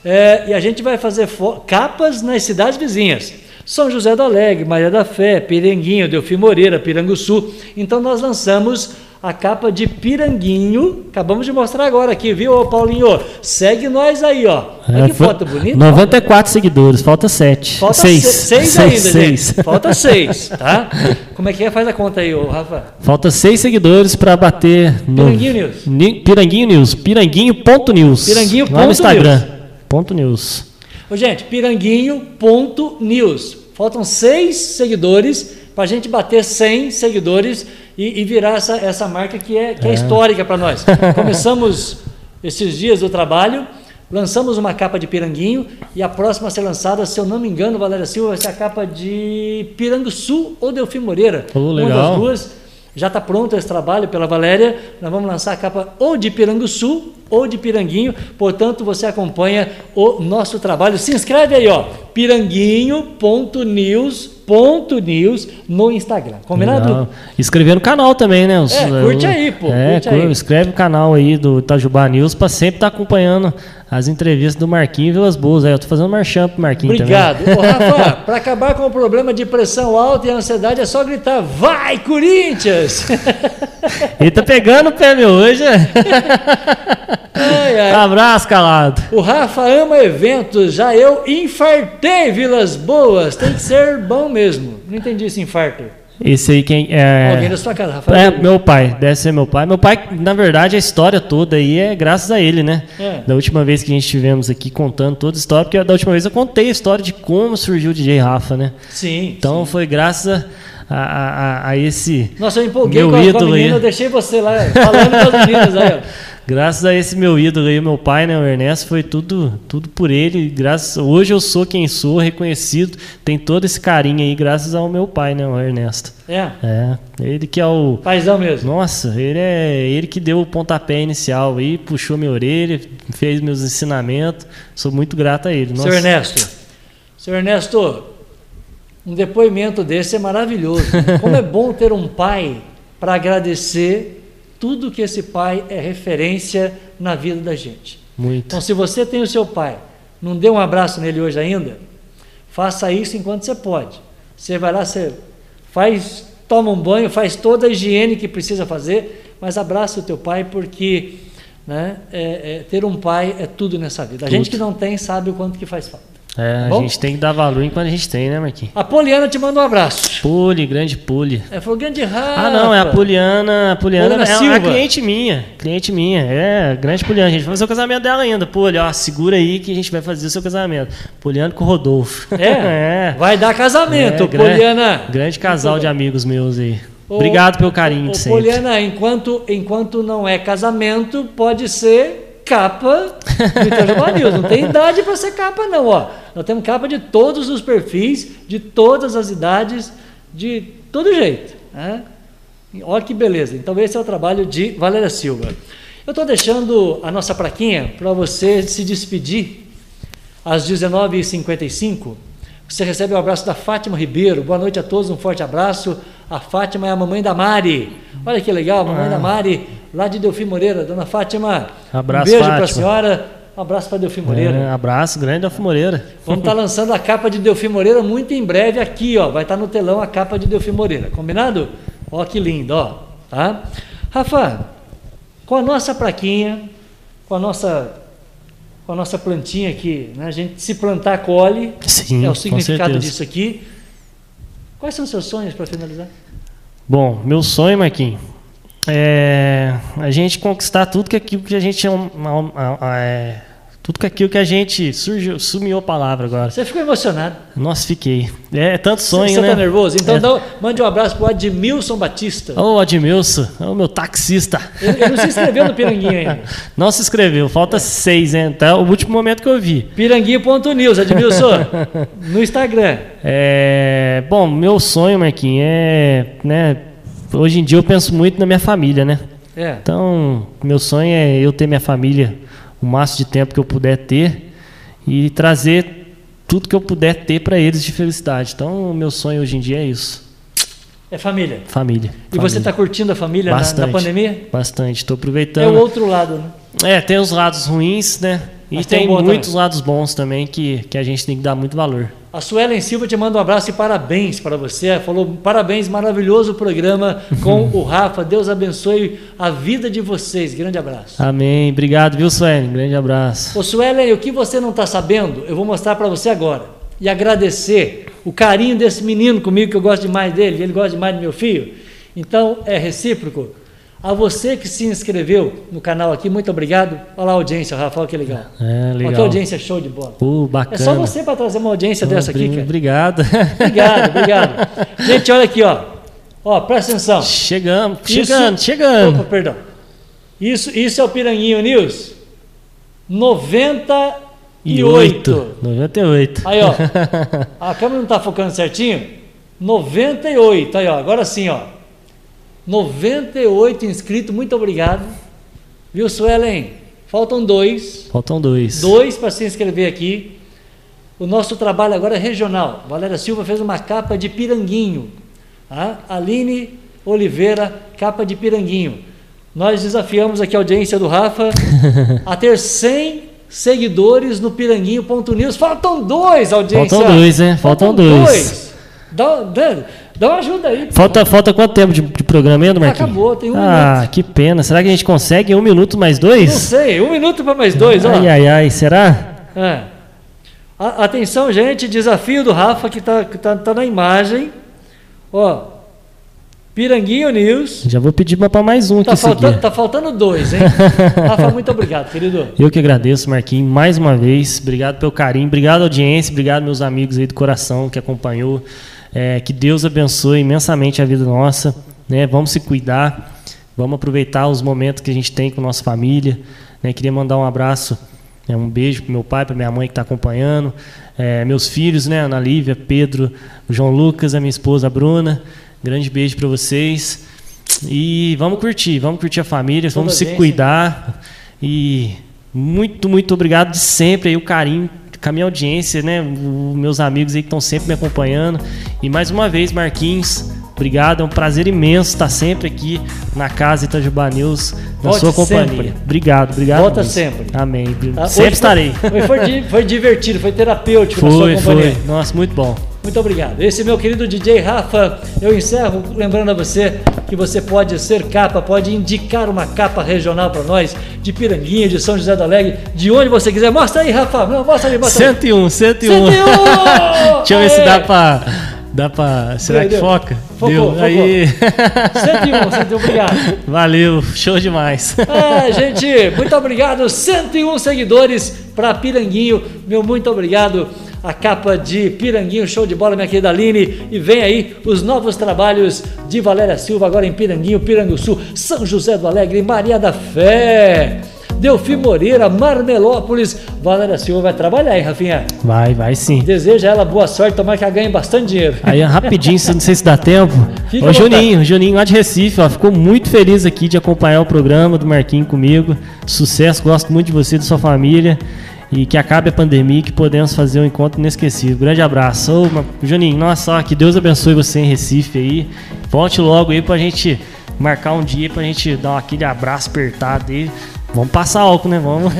Speaker 1: É, e a gente vai fazer capas nas cidades vizinhas. São José do Alegre, Maria da Fé, Piranguinho, Delfim Moreira, Piranguçu. Então nós lançamos a capa de Piranguinho. Acabamos de mostrar agora aqui, viu, Paulinho? Segue nós aí, ó. Olha
Speaker 2: É,
Speaker 1: que foto bonita.
Speaker 2: 94 seguidores, falta 7.
Speaker 1: Falta
Speaker 2: 6.
Speaker 1: seis, seis ainda, gente. Falta seis, (laughs) tá? Como é que é? Faz a conta aí, ô Rafa.
Speaker 2: Falta 6 seguidores para bater no
Speaker 1: Piranguinho News.
Speaker 2: Ni- Piranguinho News, piranguinho.news.
Speaker 1: Piranguinho
Speaker 2: lá no Instagram.
Speaker 1: news.
Speaker 2: Ponto news.
Speaker 1: Ô, gente, piranguinho.news. Faltam seis seguidores para a gente bater 100 seguidores e, e virar essa, essa marca que é, que é. histórica para nós. (laughs) Começamos esses dias do trabalho, lançamos uma capa de Piranguinho e a próxima a ser lançada, se eu não me engano, Valéria Silva, vai ser a capa de Piranguçu ou Delfim Moreira.
Speaker 2: Oh,
Speaker 1: Uma
Speaker 2: legal.
Speaker 1: das duas. Já está pronto esse trabalho pela Valéria. Nós vamos lançar a capa ou de Piranguçu ou de Piranguinho. Portanto, você acompanha o nosso trabalho. Se inscreve aí, ó. Piranguinho.news.news no Instagram. Combinado?
Speaker 2: Escrever no canal também, né? Os-
Speaker 1: É, curte aí, pô,
Speaker 2: É,
Speaker 1: curte aí.
Speaker 2: escreve o canal aí do Itajubá News para sempre estar acompanhando as entrevistas do Marquinho e Vilas Boas. Aí eu tô fazendo marchão pro Marquinho
Speaker 1: Obrigado. Ô, Rafa, (laughs) para acabar com o problema de pressão alta e ansiedade, é só gritar: Vai, Corinthians!
Speaker 2: também. (laughs) Ele tá pegando o pé meu hoje. (laughs)
Speaker 1: Ai, ai.
Speaker 2: Abraço, calado.
Speaker 1: O Rafa ama eventos, já eu infartei Vilas Boas. Tem que ser bom mesmo. Não entendi esse infarto.
Speaker 2: Esse aí quem é.
Speaker 1: Alguém da sua casa, Rafael.
Speaker 2: É, meu pai, deve ser meu pai. Meu pai, na verdade, a história toda aí é graças a ele, né?
Speaker 1: É.
Speaker 2: Da última vez que a gente estivemos aqui contando toda a história, porque da última vez eu contei a história de como surgiu o DJ Rafa, né?
Speaker 1: Sim.
Speaker 2: Então
Speaker 1: sim.
Speaker 2: foi graças a, a, a- a esse.
Speaker 1: Nossa, eu empolguei
Speaker 2: meu
Speaker 1: com a, com a
Speaker 2: ídolo
Speaker 1: menina,
Speaker 2: aí.
Speaker 1: eu deixei você lá falando com as meninas aí, ó. (laughs)
Speaker 2: Graças a esse meu ídolo aí, meu pai, né, o Ernesto, foi tudo, tudo por ele. Graças, hoje eu sou quem sou, reconhecido. Tem todo esse carinho aí, graças ao meu pai, né, o Ernesto.
Speaker 1: É,
Speaker 2: É, ele que é o.
Speaker 1: paizão mesmo.
Speaker 2: Nossa, ele é ele que deu o pontapé inicial aí, puxou minha orelha, fez meus ensinamentos. Sou muito grato a ele. Nossa.
Speaker 1: Seu Ernesto. Seu Ernesto, um depoimento desse é maravilhoso. (laughs) Como é bom ter um pai para agradecer tudo que esse pai é referência na vida da gente.
Speaker 2: Muito.
Speaker 1: Então, se você tem o seu pai, não deu um abraço nele hoje ainda, faça isso enquanto você pode. Você vai lá, você faz, toma um banho, faz toda a higiene que precisa fazer, mas abraça o teu pai porque né, é- é, ter um pai é tudo nessa vida. A gente que não tem sabe o quanto que faz falta.
Speaker 2: É, a gente tem que dar valor enquanto a gente tem, né, Marquinhos?
Speaker 1: A Poliana te manda um abraço.
Speaker 2: Pule, grande pule.
Speaker 1: É, falou grande raça.
Speaker 2: Ah, não, é a Poliana. A Poliana,
Speaker 1: Poliana
Speaker 2: é
Speaker 1: Silva.
Speaker 2: uma cliente minha. Cliente minha. É, grande Poliana. A gente vai fazer o casamento dela ainda. Poli, ó, segura aí que a gente vai fazer o seu casamento. Poliana com o Rodolfo.
Speaker 1: É? (laughs)
Speaker 2: é.
Speaker 1: Vai dar casamento,
Speaker 2: É,
Speaker 1: Poliana.
Speaker 2: Grande casal de amigos meus aí.
Speaker 1: Ô,
Speaker 2: Obrigado pelo carinho
Speaker 1: ô,
Speaker 2: de sempre.
Speaker 1: Poliana, enquanto, enquanto não é casamento, pode ser capa do Itajubá News. Não tem idade para ser capa, não. Ó. Nós temos capa de todos os perfis, de todas as idades, de todo jeito. Né? Olha que beleza. Então, esse é o trabalho de Valéria Silva. Eu estou deixando a nossa plaquinha para você se despedir às 19h55. Você recebe o abraço da Fátima Ribeiro. Boa noite a todos, um forte abraço. A Fátima é a mamãe da Mari. Olha que legal, a mamãe da Mari, lá de Delfim Moreira. Dona Fátima,
Speaker 2: Abraço,
Speaker 1: um beijo para a senhora. Um abraço para Delfim Moreira.
Speaker 2: É, abraço, grande Alfa Moreira.
Speaker 1: Vamos estar lançando a capa de Delfim Moreira muito em breve aqui, ó. Vai estar no telão a capa de Delfim Moreira. Combinado? Ó que lindo, ó. Tá? Rafa, com a nossa plaquinha, com a nossa com a nossa plantinha aqui, né? A gente se plantar colhe.
Speaker 2: Sim,
Speaker 1: é o significado disso aqui. Quais são seus sonhos para finalizar?
Speaker 2: Bom, meu sonho, Marquinhos, é a gente conquistar tudo que aquilo que a gente é, um- é tudo aquilo que a gente surgiu, sumiu a palavra agora.
Speaker 1: Você ficou emocionado.
Speaker 2: Nossa, fiquei. É, tanto sonho,
Speaker 1: Você
Speaker 2: né?
Speaker 1: está nervoso? Então
Speaker 2: É.
Speaker 1: dá- mande um abraço para o Admilson Batista.
Speaker 2: Ô, Admilson, ô meu taxista.
Speaker 1: Ele, ele não se inscreveu no Piranguinho ainda. (laughs)
Speaker 2: Não se inscreveu, falta seis, hein? Tá o último momento que eu vi.
Speaker 1: Piranguinho.news, Admilson. (laughs) no Instagram.
Speaker 2: É, bom, meu sonho, Marquinhos, é, né, hoje em dia eu penso muito na minha família, né?
Speaker 1: É.
Speaker 2: Então, meu sonho é eu ter minha família o máximo de tempo que eu puder ter e trazer tudo que eu puder ter para eles de felicidade. Então, o meu sonho hoje em dia é isso,
Speaker 1: É família.
Speaker 2: família.
Speaker 1: E você está curtindo a família na,
Speaker 2: Bastante.
Speaker 1: na pandemia?
Speaker 2: Bastante, estou
Speaker 1: É
Speaker 2: aproveitando.
Speaker 1: o outro lado, né?
Speaker 2: É, tem os lados ruins, né? E
Speaker 1: Mas tem
Speaker 2: tem, muitos
Speaker 1: também.
Speaker 2: lados bons também que, que a gente tem que dar muito valor.
Speaker 1: A Suelen Silva te manda um abraço e parabéns para você. Falou parabéns, maravilhoso programa com (laughs) o Rafa. Deus abençoe a vida de vocês. Grande abraço.
Speaker 2: Amém. Obrigado, viu, Suelen? Grande abraço.
Speaker 1: Ô Suelen, o que você não está sabendo, eu vou mostrar para você agora. E agradecer o carinho desse menino comigo, que eu gosto demais dele, e ele gosta demais do meu filho. Então, é recíproco. A você que se inscreveu no canal aqui, muito obrigado. Olha a audiência, Rafa, olha que legal.
Speaker 2: É,
Speaker 1: Olha que
Speaker 2: legal.
Speaker 1: audiência show de bola. É
Speaker 2: bacana.
Speaker 1: só você para trazer uma audiência dessa aqui, cara.
Speaker 2: Obrigado. (laughs)
Speaker 1: Obrigado, obrigado. Gente, olha aqui, ó. Ó, presta atenção.
Speaker 2: Chegamos,
Speaker 1: Isso-
Speaker 2: chegando, chegando.
Speaker 1: Opa, perdão. Isso, isso é o Piranguinho News 98.
Speaker 2: 98.
Speaker 1: Aí, ó. (laughs) A câmera não tá focando certinho? 98. Aí, ó. Agora sim, ó. 98 inscritos. Muito obrigado. Viu, Suelen? Faltam dois.
Speaker 2: Faltam dois.
Speaker 1: Dois para se inscrever aqui. O nosso trabalho agora é regional. Valéria Silva fez uma capa de piranguinho. Tá? Aline Oliveira, capa de piranguinho. Nós desafiamos aqui a audiência do Rafa (laughs) a ter 100 seguidores no piranguinho.news. Faltam dois, audiência.
Speaker 2: Faltam dois, hein? Faltam dois.
Speaker 1: Dá, dá, dá uma ajuda aí.
Speaker 2: Falta, falta quanto tempo de, de programa ainda, Marquinhos?
Speaker 1: Acabou, tem um
Speaker 2: Ah,
Speaker 1: minuto.
Speaker 2: que pena. Será que a gente consegue um minuto mais
Speaker 1: Não
Speaker 2: dois?
Speaker 1: sei, um minuto para mais dois. Ó.
Speaker 2: Ai, ai, ai. Será?
Speaker 1: É. A- atenção, gente, desafio do Rafa que está tá, tá na imagem. Ó, Piranguinho News.
Speaker 2: Já vou pedir para mais um
Speaker 1: Tá
Speaker 2: aqui
Speaker 1: faltando, tá faltando dois, hein? (laughs) Rafa, muito obrigado, querido.
Speaker 2: Eu que agradeço, Marquinhos, mais uma vez. Obrigado pelo carinho, obrigado audiência, obrigado meus amigos aí do coração que acompanhou. É, que Deus abençoe imensamente a vida nossa. Né? Vamos se cuidar, vamos aproveitar os momentos que a gente tem com nossa família. Né? Queria mandar um abraço, né? um beijo para meu pai, para minha mãe que está acompanhando, é, meus filhos, né? Ana Lívia, Pedro, João Lucas, a minha esposa a Bruna. Grande beijo para vocês. E vamos curtir, vamos curtir a família,
Speaker 1: Toda
Speaker 2: vamos se cuidar. E muito, muito obrigado de sempre aí, o carinho com a minha audiência, né? Os meus amigos aí que estão sempre me acompanhando. E mais uma vez, Marquinhos, obrigado. É um prazer imenso estar sempre aqui na casa Itajubá News, na
Speaker 1: Volte
Speaker 2: sua companhia.
Speaker 1: sempre.
Speaker 2: Obrigado, obrigado.
Speaker 1: Volta
Speaker 2: mesmo.
Speaker 1: sempre.
Speaker 2: Amém.
Speaker 1: Tá?
Speaker 2: Sempre
Speaker 1: Hoje
Speaker 2: estarei. (laughs)
Speaker 1: Foi, foi, foi divertido, foi terapêutico na
Speaker 2: Foi,
Speaker 1: sua companhia.
Speaker 2: foi. Nossa, muito bom.
Speaker 1: Muito obrigado. Esse é meu querido DJ Rafa. Eu encerro lembrando a você que você pode ser capa, pode indicar uma capa regional para nós, de Piranguinha, de São José do Alegre, de onde você quiser. Mostra aí, Rafa. Mostra aí, mostra aí.
Speaker 2: 101, 101.
Speaker 1: 101!
Speaker 2: Deixa eu ver se dá pra. Dá pra. Será
Speaker 1: Deu,
Speaker 2: que foca?
Speaker 1: Focou,
Speaker 2: Deu.
Speaker 1: focou.
Speaker 2: Aí. (laughs)
Speaker 1: 101, 101, obrigado.
Speaker 2: Valeu, show demais.
Speaker 1: Ah, (laughs) gente, muito obrigado. 101 seguidores para Piranguinho. Meu muito obrigado. A capa de Piranguinho, show de bola, minha querida Aline. E vem aí os novos trabalhos de Valéria Silva, agora em Piranguinho, Piranguçu, São José do Alegre, Maria da Fé. Delfim Moreira, Marmelópolis. Valéria Silva vai trabalhar, hein, Rafinha?
Speaker 2: Vai, vai sim.
Speaker 1: Deseja ela boa sorte, tomara que ela ganhe bastante dinheiro.
Speaker 2: Aí, rapidinho, não sei se dá tempo. (laughs)
Speaker 1: Fica
Speaker 2: Ô, Juninho, Juninho lá de Recife, ó, ficou muito feliz aqui de acompanhar o programa do Marquinho comigo. Sucesso, gosto muito de você e da sua família. E que acabe a pandemia e que podemos fazer um encontro inesquecível. Grande abraço. Ô, Juninho, nossa, que Deus abençoe você em Recife aí. Volte logo aí pra gente marcar um dia pra gente dar aquele abraço apertado aí. Vamos passar álcool, né? Vamos.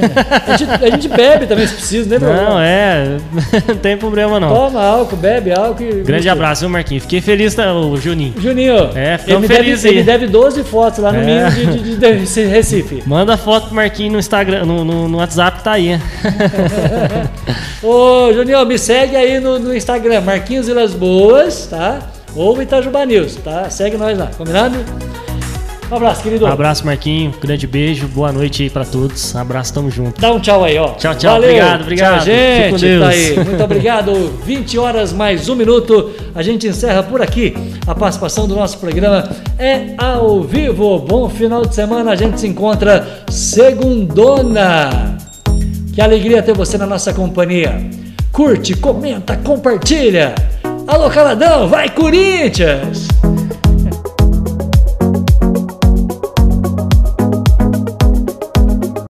Speaker 1: A gente, a gente bebe também se precisa, né, meu?
Speaker 2: Não, é. (laughs) Não tem problema não.
Speaker 1: Toma álcool, bebe álcool. e-
Speaker 2: Grande abraço, viu, Marquinhos? Fiquei feliz, tá, ô, Juninho.
Speaker 1: Juninho,
Speaker 2: É,
Speaker 1: ele,
Speaker 2: ficamos felizes
Speaker 1: deve,
Speaker 2: aí.
Speaker 1: ele deve 12 fotos lá no
Speaker 2: É.
Speaker 1: mínimo de, de, de- de Recife. (laughs)
Speaker 2: Manda foto pro Marquinhos no Instagram, no, no, no WhatsApp tá aí. (laughs)
Speaker 1: Ô, Juninho, me segue aí no, no Instagram, Marquinhos Vilas Boas, tá? Ou Itajuba News, tá? Segue nós lá, combinado? Um abraço, querido.
Speaker 2: Um abraço, Marquinhos. Grande beijo. Boa noite aí pra todos. Abraço, tamo junto.
Speaker 1: Dá um tchau aí, ó.
Speaker 2: Tchau, tchau.
Speaker 1: Valeu.
Speaker 2: Obrigado, obrigado.
Speaker 1: Tchau, gente.
Speaker 2: Fique com Deus.
Speaker 1: Tá aí. Muito (laughs) obrigado. 20 horas mais um minuto. A gente encerra por aqui. A participação do nosso programa é ao vivo. Bom final de semana. A gente se encontra segundona. Que alegria ter você na nossa companhia. Curte, comenta, compartilha. Alô, Caladão, vai Corinthians!